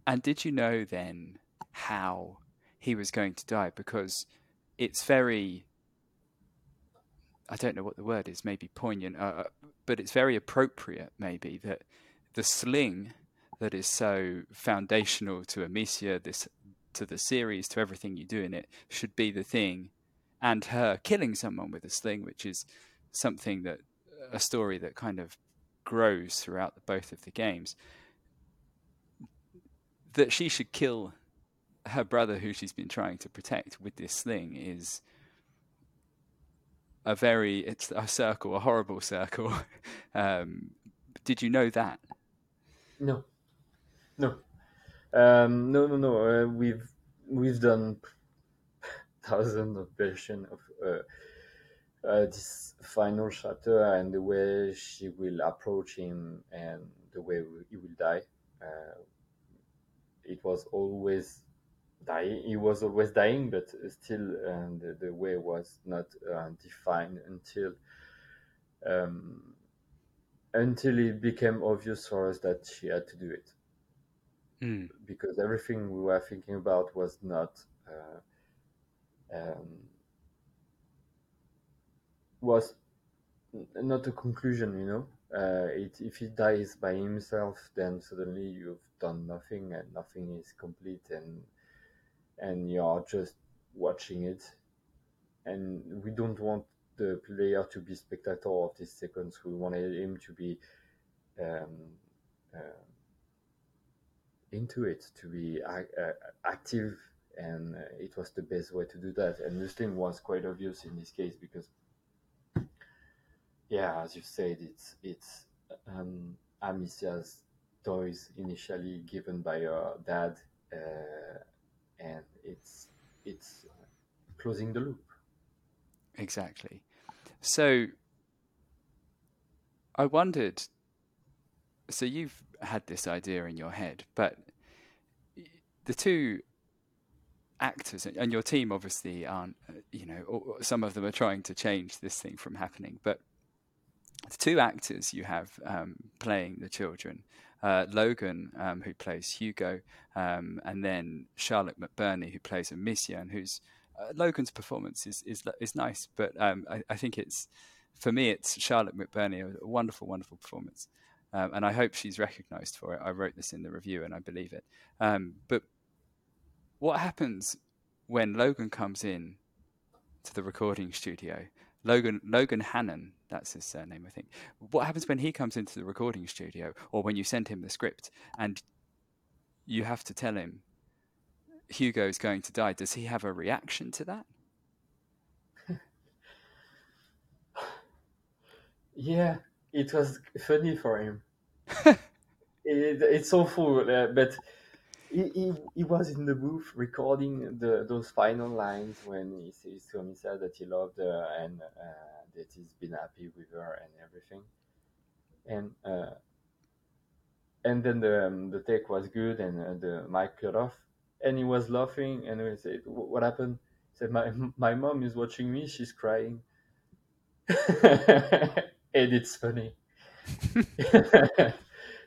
And did you know then how he was going to die? Because it's very, I don't know what the word is, maybe poignant, uh, uh, but it's very appropriate, maybe, that the sling that is so foundational to Amicia, this to the series, to everything you do in it, should be the thing, and her killing someone with a sling, which is something that a story that kind of grows throughout the, both of the games. That she should kill her brother, who she's been trying to protect with this sling, is a very it's a circle, a horrible circle. [laughs] um, did you know that? No, no, um, no, no, no. Uh, we've we've done [laughs] thousands of versions of uh, uh, this final chapter and the way she will approach him and the way he will die. Uh, it was always dying. He was always dying, but still, uh, the, the way was not uh, defined until um, until it became obvious for us that she had to do it. Mm. Because everything we were thinking about was not. Uh, um, was not a conclusion, you know. Uh, it, if he dies by himself, then suddenly you've done nothing, and nothing is complete, and and you are just watching it. And we don't want the player to be spectator of this sequence. We wanted him to be um, uh, into it, to be uh, active, and uh, it was the best way to do that. And Muslim was quite obvious in this case because, yeah, as you said, it's it's um, Amicia's toys initially given by her dad, uh, and it's it's closing the loop. Exactly. So I wondered. So you've had this idea in your head, but the two actors and your team obviously aren't. You know, some of them are trying to change this thing from happening, but the two actors you have um, playing the children. Uh, Logan, um, who plays Hugo, um, and then Charlotte McBurney, who plays Amicia, and who's uh, Logan's performance is is is nice, but um, I, I, think it's for me it's Charlotte McBurney, a wonderful, wonderful performance, um, and I hope she's recognised for it. I wrote this in the review, and I believe it. Um, but what happens when Logan comes in to the recording studio? Logan Logan Hannan, that's his surname, I think. What happens when he comes into the recording studio, or when you send him the script, and you have to tell him Hugo is going to die, does he have a reaction to that? [laughs] yeah, it was funny for him. [laughs] it, it's awful, uh, but he, he, he, was in the booth recording the those final lines when he says to Amicia that he loved her and uh, that he's been happy with her and everything. And uh, and then the um, the take was good and uh, the mic cut off. And he was laughing and we said what happened? He said my my mom is watching me. She's crying. [laughs] And it's funny [laughs]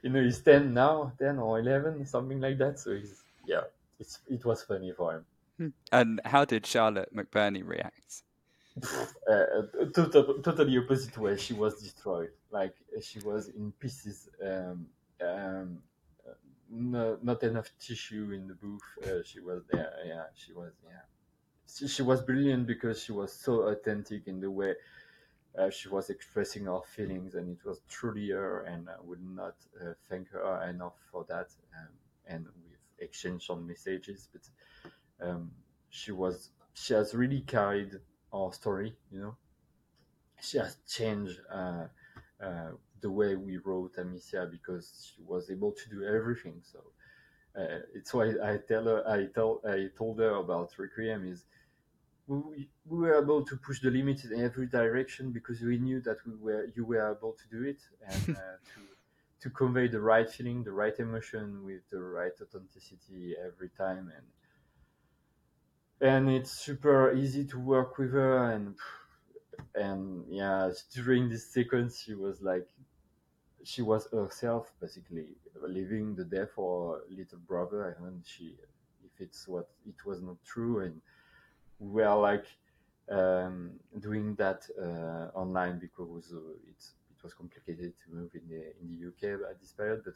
you know he's 10 now 10 or 11 something like that so he's yeah it's it was funny for him hmm. and how did charlotte mcburney react uh, totally, totally opposite way she was destroyed like she was in pieces um, um, no, not enough tissue in the booth. Uh, she was there. Yeah, she was. Yeah, she, she, was brilliant because she was so authentic in the way uh, she was expressing her feelings, and it was truly her. And I would not uh, thank her enough for that. Um, and we've exchanged some messages, but um, she was. She has really carried our story. You know, she has changed uh, uh, the way we wrote Amicia because she was able to do everything. So uh, it's why I tell her, I tell, I told her about Requiem is we, we were able to push the limit in every direction because we knew that we were, you were able to do it and [laughs] uh, to, to convey the right feeling, the right emotion with the right authenticity every time. And, and it's super easy to work with her and and yeah during this sequence she was like she was herself basically living the death for little brother and she if it's what it was not true and we are like um, doing that uh, online because uh, it it was complicated to move in the in the UK at this period but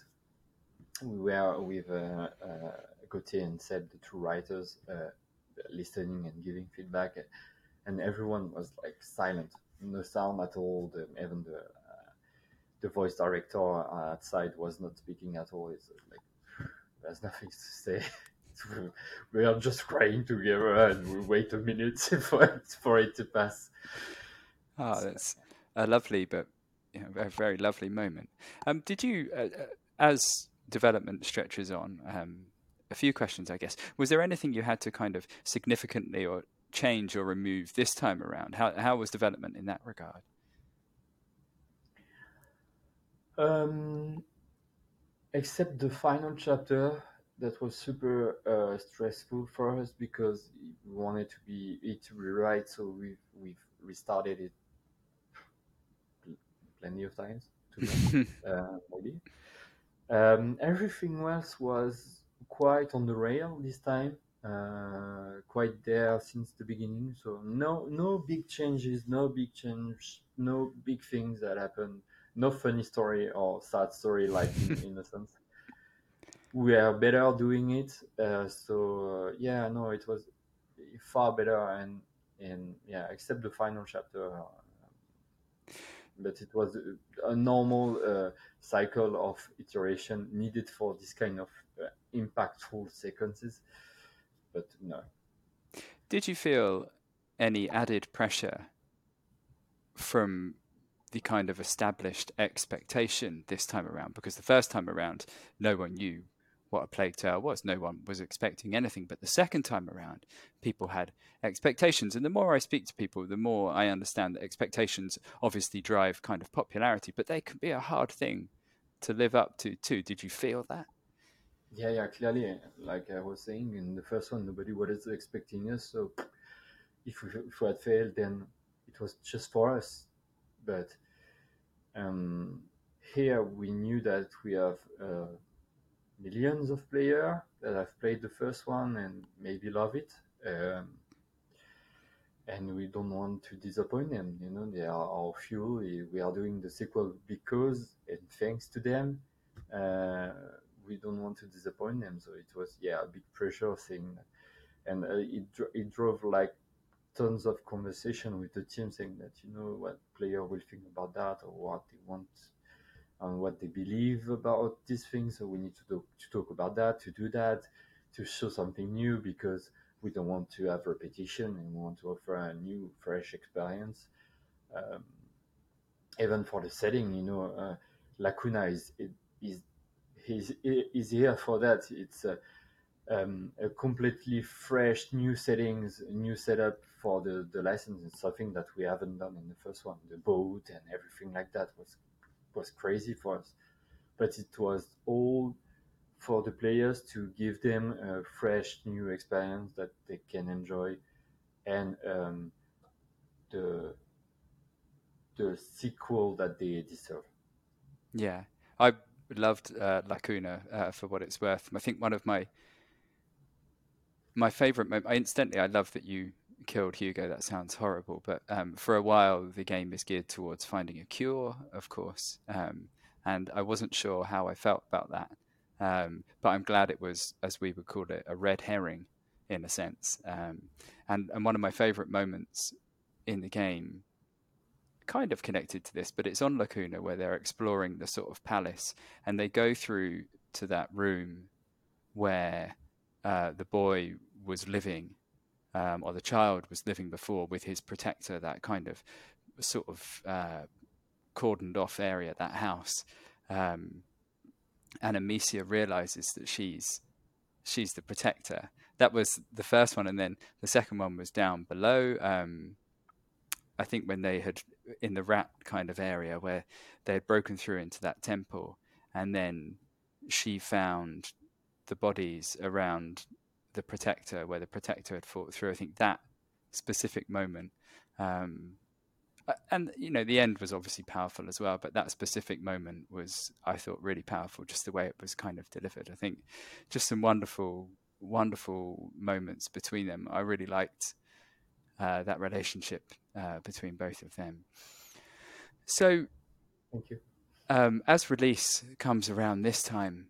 we were with uh, uh, Gauthier and Seb the two writers uh, listening and giving feedback and everyone was like silent no sound at all the, even the the voice director outside was not speaking at all. It's like there's nothing to say. [laughs] [laughs] we are just crying together and we wait a minute [laughs] for it, for it to pass. Ah, oh, that's a lovely but you know, a very lovely moment. Um, did you, uh, uh, as development stretches on, um, a few questions, I guess. Was there anything you had to kind of significantly or change or remove this time around? How how was development in that regard? Um, except the final chapter that was super uh, stressful for us because we wanted to be it to rewrite, so we've we've restarted it plenty of times, [laughs] uh, maybe. Um, everything else was quite on the rail this time, uh, quite there since the beginning. So no no big changes, no big change, no big things that happened no funny story or sad story like in, Innocence. We are better doing it. Uh, so uh, yeah, no, it was far better and and yeah, except the final chapter, uh, but it was a, normal uh, cycle of iteration needed for this kind of uh, impactful sequences. But no. Did you feel any added pressure from the kind of established expectation this time around? Because the first time around, no one knew what a plague tale was. No one was expecting anything. But the second time around, people had expectations. And the more I speak to people, the more I understand that expectations obviously drive kind of popularity, but they can be a hard thing to live up to too. Did you feel that? Yeah, yeah, clearly. Like I was saying in the first one, nobody was expecting us. So if we, if we had failed, then it was just for us. But um, here we knew that we have uh, millions of players that have played the first one and maybe love it. Um, and we don't want to disappoint them. You know, they are our fuel. We are doing the sequel because and thanks to them. Uh, we don't want to disappoint them. So it was, yeah, a big pressure thing. And uh, it, it drove like tons of conversation with the team saying that, you know, what player will think about that or what they want and what they believe about these things. So we need to talk, to talk about that, to do that, to show something new because we don't want to have repetition and we want to offer a new, fresh experience. Um, even for the setting, you know, uh, Lacuna is is is is here for that. It's a, um, a completely fresh new settings, new setup for the the license. It's something that we haven't done in the first one. The boat and everything like that was was crazy for us, but it was all for the players to give them a fresh new experience that they can enjoy and um, the the sequel that they deserve. Yeah, I loved uh, Lacuna uh, for what it's worth. I think one of my my favorite moment. Incidentally, I love that you killed Hugo. That sounds horrible, but um, for a while the game is geared towards finding a cure, of course. Um, and I wasn't sure how I felt about that, um, but I'm glad it was, as we would call it, a red herring, in a sense. Um, and and one of my favourite moments in the game, kind of connected to this, but it's on Lacuna where they're exploring the sort of palace, and they go through to that room where uh, the boy was living um, or the child was living before with his protector, that kind of sort of uh, cordoned off area, that house. Um, and Amicia realizes that she's she's the protector. That was the first one, and then the second one was down below. Um, I think when they had in the rat kind of area where they had broken through into that temple, and then she found the bodies around the protector, where the protector had fought through. I think that specific moment, um, and you know, the end was obviously powerful as well. But that specific moment was, I thought, really powerful. Just the way it was kind of delivered. I think just some wonderful, wonderful moments between them. I really liked uh, that relationship uh, between both of them. So, thank you. Um, as release comes around this time,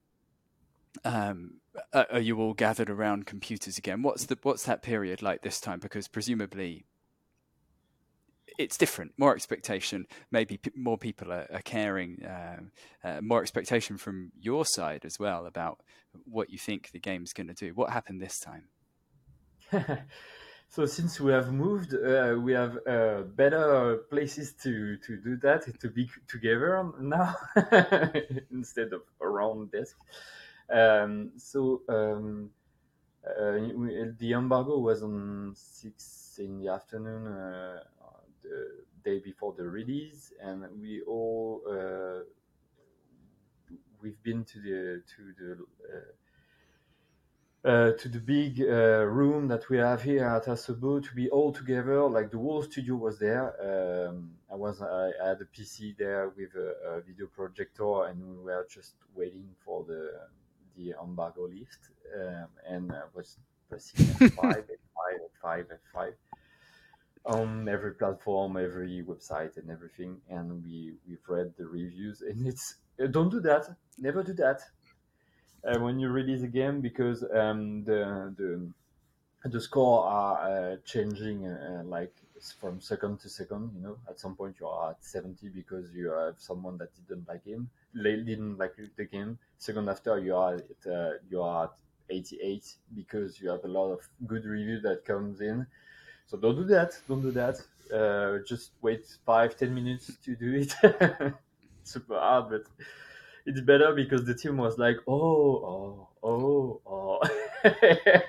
um, are you all gathered around computers again? What's the what's that period like this time? Because presumably it's different, more expectation. Maybe p- more people are, are caring, uh, uh, more expectation from your side as well about what you think the game's going to do. What happened this time? [laughs] so since we have moved, uh, we have uh, better places to to do that to be together now [laughs] instead of around desk. Um, so um, uh, the embargo was on six in the afternoon, uh, the day before the release, and we all uh, we've been to the to the uh, to the big uh, room that we have here at Asobo to be all together. Like the whole studio was there. Um, I was I, I, had a PC there with a, a, video projector, and we were just waiting for the the embargo list um, and uh, was pressing F5, F5, F5, F5 on every platform, every website, and everything. And we we've read the reviews, and it's uh, don't do that. Never do that uh, when you release a game because um, the the the score are uh, changing uh, like from second to second. You know, at some point you are at 70 because you have someone that didn't like him, didn't like the game. Second after you are at, uh, you are at 88 because you have a lot of good review that comes in. So don't do that. Don't do that. Uh, just wait five ten minutes to do it. [laughs] Super hard, but it's better because the team was like, oh, oh, oh, oh. [laughs]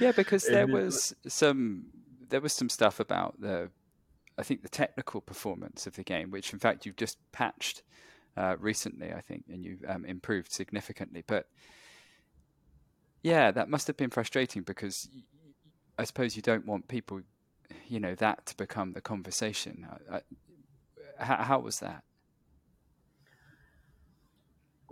yeah, because there was some there was some stuff about the I think the technical performance of the game, which in fact you've just patched uh, recently, I think, and you've um, improved significantly. But yeah, that must have been frustrating because I suppose you don't want people, you know, that to become the conversation. I, I, how, how was that?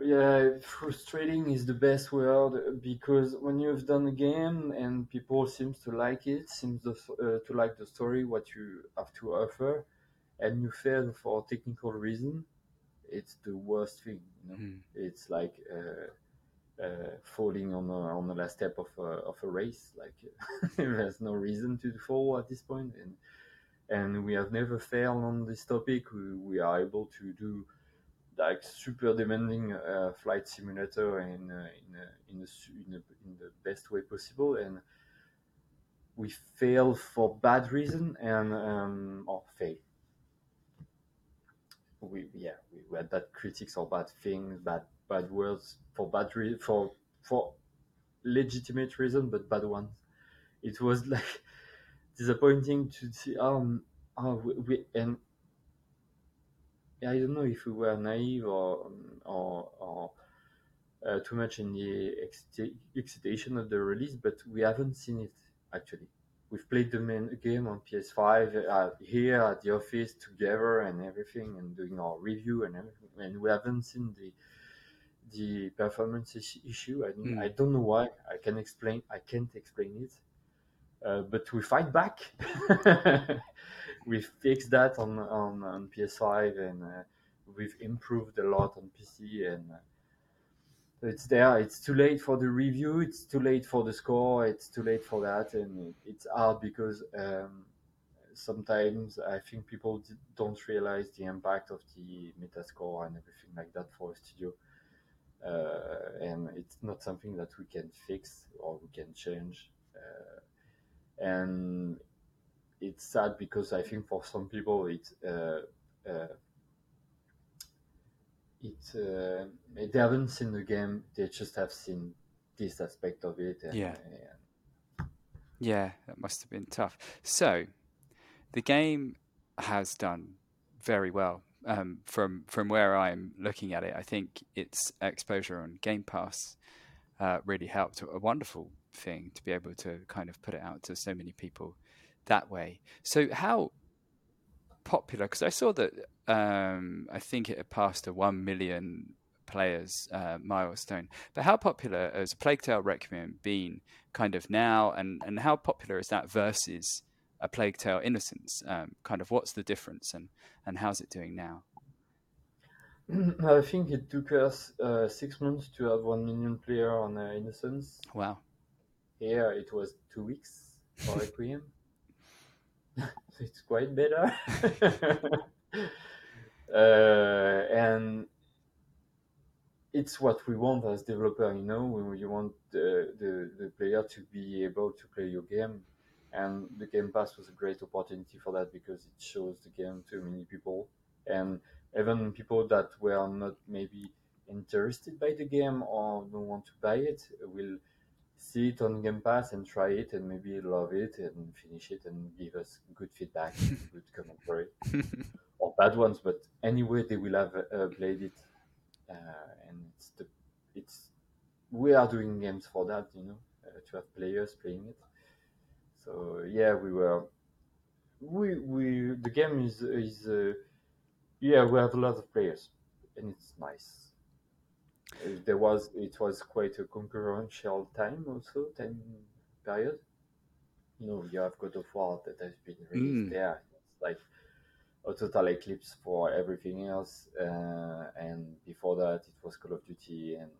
Yeah, frustrating is the best word because when you've done a game and people seems to like it, seems to, uh, to like the story, what you have to offer, and you fail for technical reason, it's the worst thing. You know? Mm. It's like uh, uh, falling on a, on the last step of a, of a race. Like [laughs] there's no reason to fall at this point, and and we have never failed on this topic. We, we are able to do like super demanding uh, flight simulator in uh, in a, in, in, in the best way possible. And we fail for bad reason and um, or fail. We yeah we, we had bad critics or bad things bad bad words for bad re- for for legitimate reason but bad ones. It was [laughs] like disappointing to see um oh, we, we and I don't know if we were naive or or, or uh, too much in the excitation of the release, but we haven't seen it actually. We've played the main game on PS5 uh, here at the office together and everything, and doing our review and everything, and we haven't seen the the performance issue. I, mm. I don't know why. I can explain. I can't explain it. Uh, but we fight back. [laughs] we fixed that on on, on PS5 and uh, we've improved a lot on PC and uh, it's there. It's too late for the review. It's too late for the score. It's too late for that, and it's hard because um, sometimes I think people don't realize the impact of the Metascore and everything like that for a studio. Uh, and it's not something that we can fix or we can change. Uh, and it's sad because I think for some people it uh, uh, it uh, they haven't seen the game; they just have seen this aspect of it. And, yeah, and... yeah, that must have been tough. So, the game has done very well um, from from where I'm looking at it. I think its exposure on Game Pass uh, really helped. A wonderful thing to be able to kind of put it out to so many people that way. So how popular? Because I saw that um, I think it had passed a one million players uh, milestone. But how popular has Plague Tale Requiem been kind of now, and and how popular is that versus a Plague Tale Innocence? Um, kind of what's the difference, and and how's it doing now? [clears throat] I think it took us uh, six months to have one million player on uh, Innocence. Wow. Here it was two weeks for Requiem. [laughs] it's quite better. [laughs] uh, and it's what we want as developer, you know, when you want the, the, the player to be able to play your game. And the Game Pass was a great opportunity for that because it shows the game to many people. And even people that were not maybe interested by the game or don't want to buy it will see it on Game Pass and try it and maybe love it and finish it and give us good feedback, [laughs] good commentary, or bad ones. But anyway, they will have uh, played it, uh, and it's the it's we are doing games for that, you know, uh, to have players playing it. So yeah, we were we we the game is is uh, yeah we have a lot of players and it's nice there was it was quite a concurrential time also time period you know you have god of war that has been released mm. there it's like a total eclipse for everything else uh, and before that it was call of duty and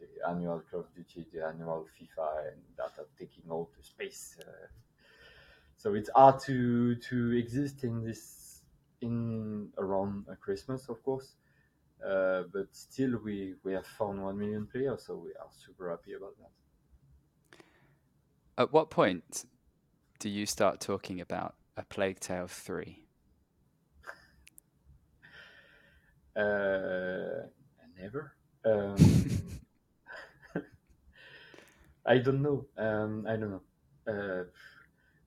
the annual call of duty the annual fifa and that are taking all the space uh, so it's hard to to exist in this in around Christmas, of course. Uh, but still, we we have found one million players, so we are super happy about that. At what point do you start talking about a Plague Tale three? [laughs] Uh, never. Um, [laughs] I don't know. Um, I don't know. Uh,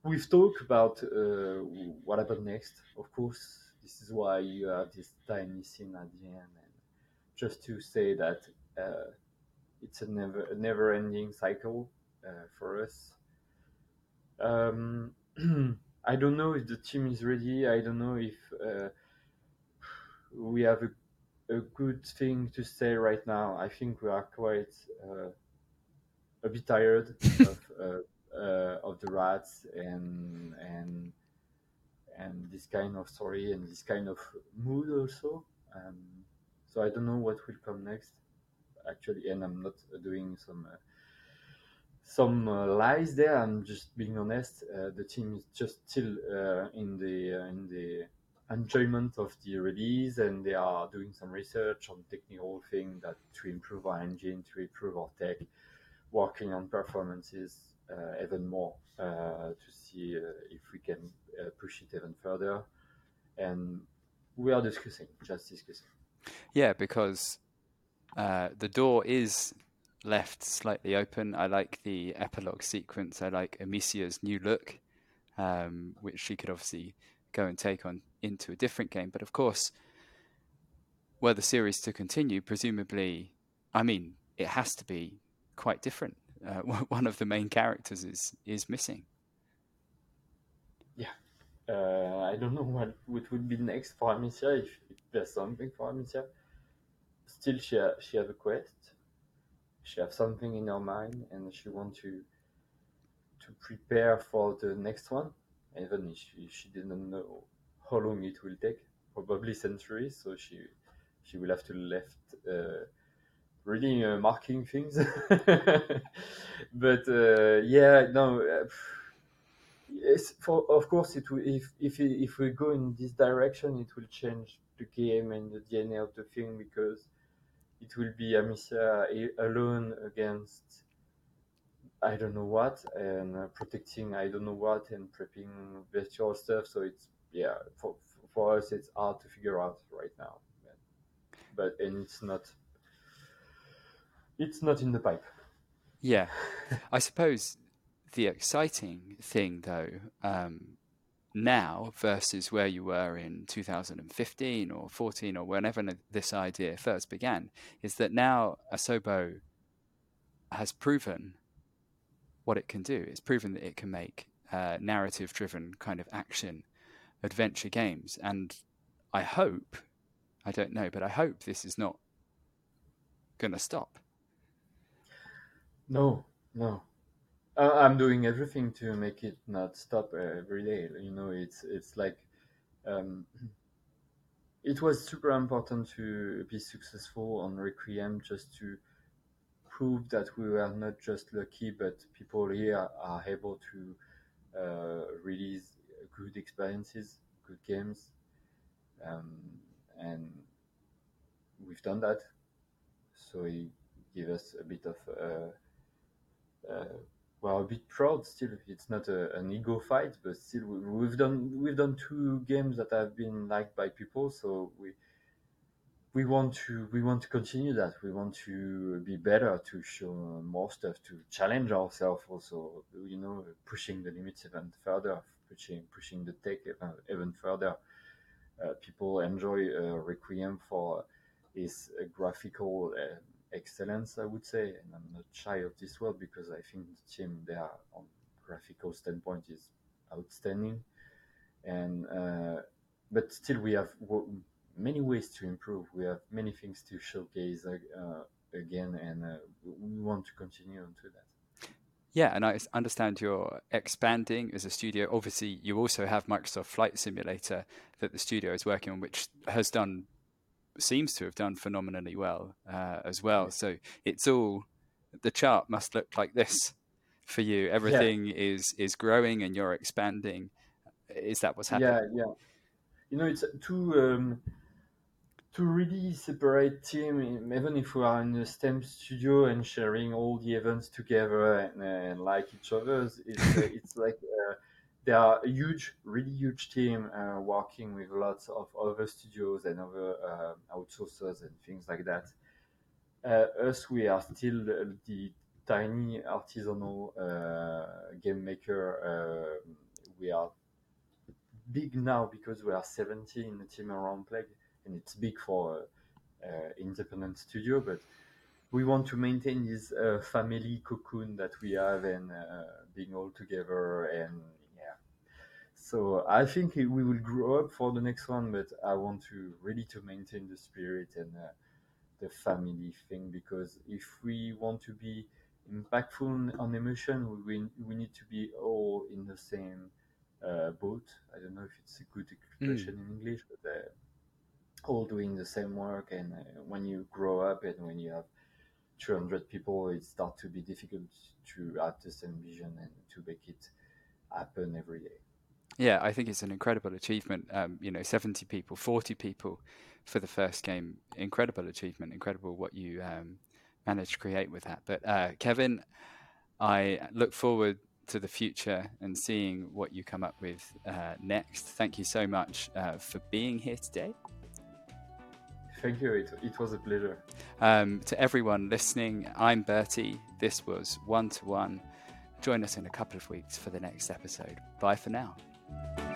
we've talked about uh, what happened next. Of course, this is why you have this tiny scene at the end, just to say that uh, it's a never a never-ending cycle uh, for us. Um, [clears throat] I don't know if the team is ready. I don't know if uh, we have a a good thing to say right now. I think we are quite uh, a bit tired [laughs] of uh, uh, of the rats and and and this kind of story and this kind of mood also. Um, so I don't know what will come next, actually, and I'm not doing some uh, some uh, lies there. I'm just being honest. Uh, the team is just still in the in the enjoyment of the release and they are doing some research on technical things that to improve our engine, to improve our tech, working on performances uh, even more uh, to see uh, if we can uh, push it even further. And we are discussing, just discussing. Yeah, because uh, the door is left slightly open. I like the epilogue sequence. I like Amicia's new look, um, which she could obviously go and take on into a different game. But of course, were the series to continue, presumably, I mean, it has to be quite different. Uh, [laughs] one of the main characters is is missing. Yeah, uh, I don't know what what would be next for Amicia if, if there's something for Amicia. Still, she ha- she have a quest. She have something in her mind, and she want to to prepare for the next one even if she, she didn't know how long it will take, probably centuries. So she she will have to left uh, really uh, marking things. [laughs] but uh, yeah, no. Uh, yes, for of course it will. If if if we go in this direction, it will change the game and the DNA of the thing because it will be Amicia alone against I don't know what and uh, protecting I don't know what and prepping virtual stuff. So it's yeah for for us it's hard to figure out right now. But and it's not it's not in the pipe. Yeah, I suppose the exciting thing though um, now versus where you were in 2015 or 14 or whenever this idea first began is that now Asobo has proven what it can do. It's proven that it can make uh, narrative driven kind of action adventure games. And I hope, I don't know, but I hope this is not going to stop. No, no. Uh, I'm doing everything to make it not stop every day. You know, it's it's like um, it was super important to be successful on Requiem just to prove that we were not just lucky, but people here are able to uh, release good experiences, good games, um, and we've done that. So it gave us a bit of uh, uh, well, a bit proud still. It's not a, an ego fight, but still we, have done we've done two games that have been liked by people. So we we want to we want to continue that. We want to be better, to show more stuff, to challenge ourselves. Also, you know, pushing the limits even further, pushing pushing the tech even, even further. Uh, people enjoy uh, Requiem for its uh, graphical excellence, I would say, and I'm not shy of this word because I think the team there on graphical standpoint is outstanding. And uh, but still, we have many ways to improve. We have many things to showcase uh, again, and uh, we want to continue on to that. Yeah, and I understand you're expanding as a studio. Obviously, you also have Microsoft Flight Simulator that the studio is working on, which has done seems to have done phenomenally well uh, as well. So it's all the chart must look like this [laughs] for you. Everything yeah. is is growing and you're expanding. Is that what's happening? Yeah, yeah. You know, it's two um, two really separate team. Even if we are in the same studio and sharing all the events together and, and like each other's, it's [laughs] it's like. Uh, they are a huge, really huge team uh, working with lots of other studios and other uh, outsourcers and things like that. Uh, us, we are still the, tiny artisanal uh, game maker. Uh, we are big now because we are 70 in the team around Plague, and it's big for uh, independent studio, but we want to maintain this uh, family cocoon that we have and uh, being all together and so i think we will grow up for the next one but i want to really to maintain the spirit and uh, the family thing because if we want to be impactful on emotion, we we need to be all in the same uh, boat. I don't know if it's a good expression mm. in English, but uh, all doing the same work. And uh, when you grow up and when you have 200 people, it starts to be difficult to have the same vision and to make it happen every day. Yeah, I think it's an incredible achievement. Um, you know, 70 people, 40 people for the first game. Incredible achievement. Incredible what you um, managed to create with that. But uh, Kevin, I look forward to the future and seeing what you come up with uh, next. Thank you so much uh, for being here today. Thank you. It, it was a pleasure. Um, to everyone listening, I'm Bertie. This was One to One. Join us in a couple of weeks for the next episode. Bye for now. Bye.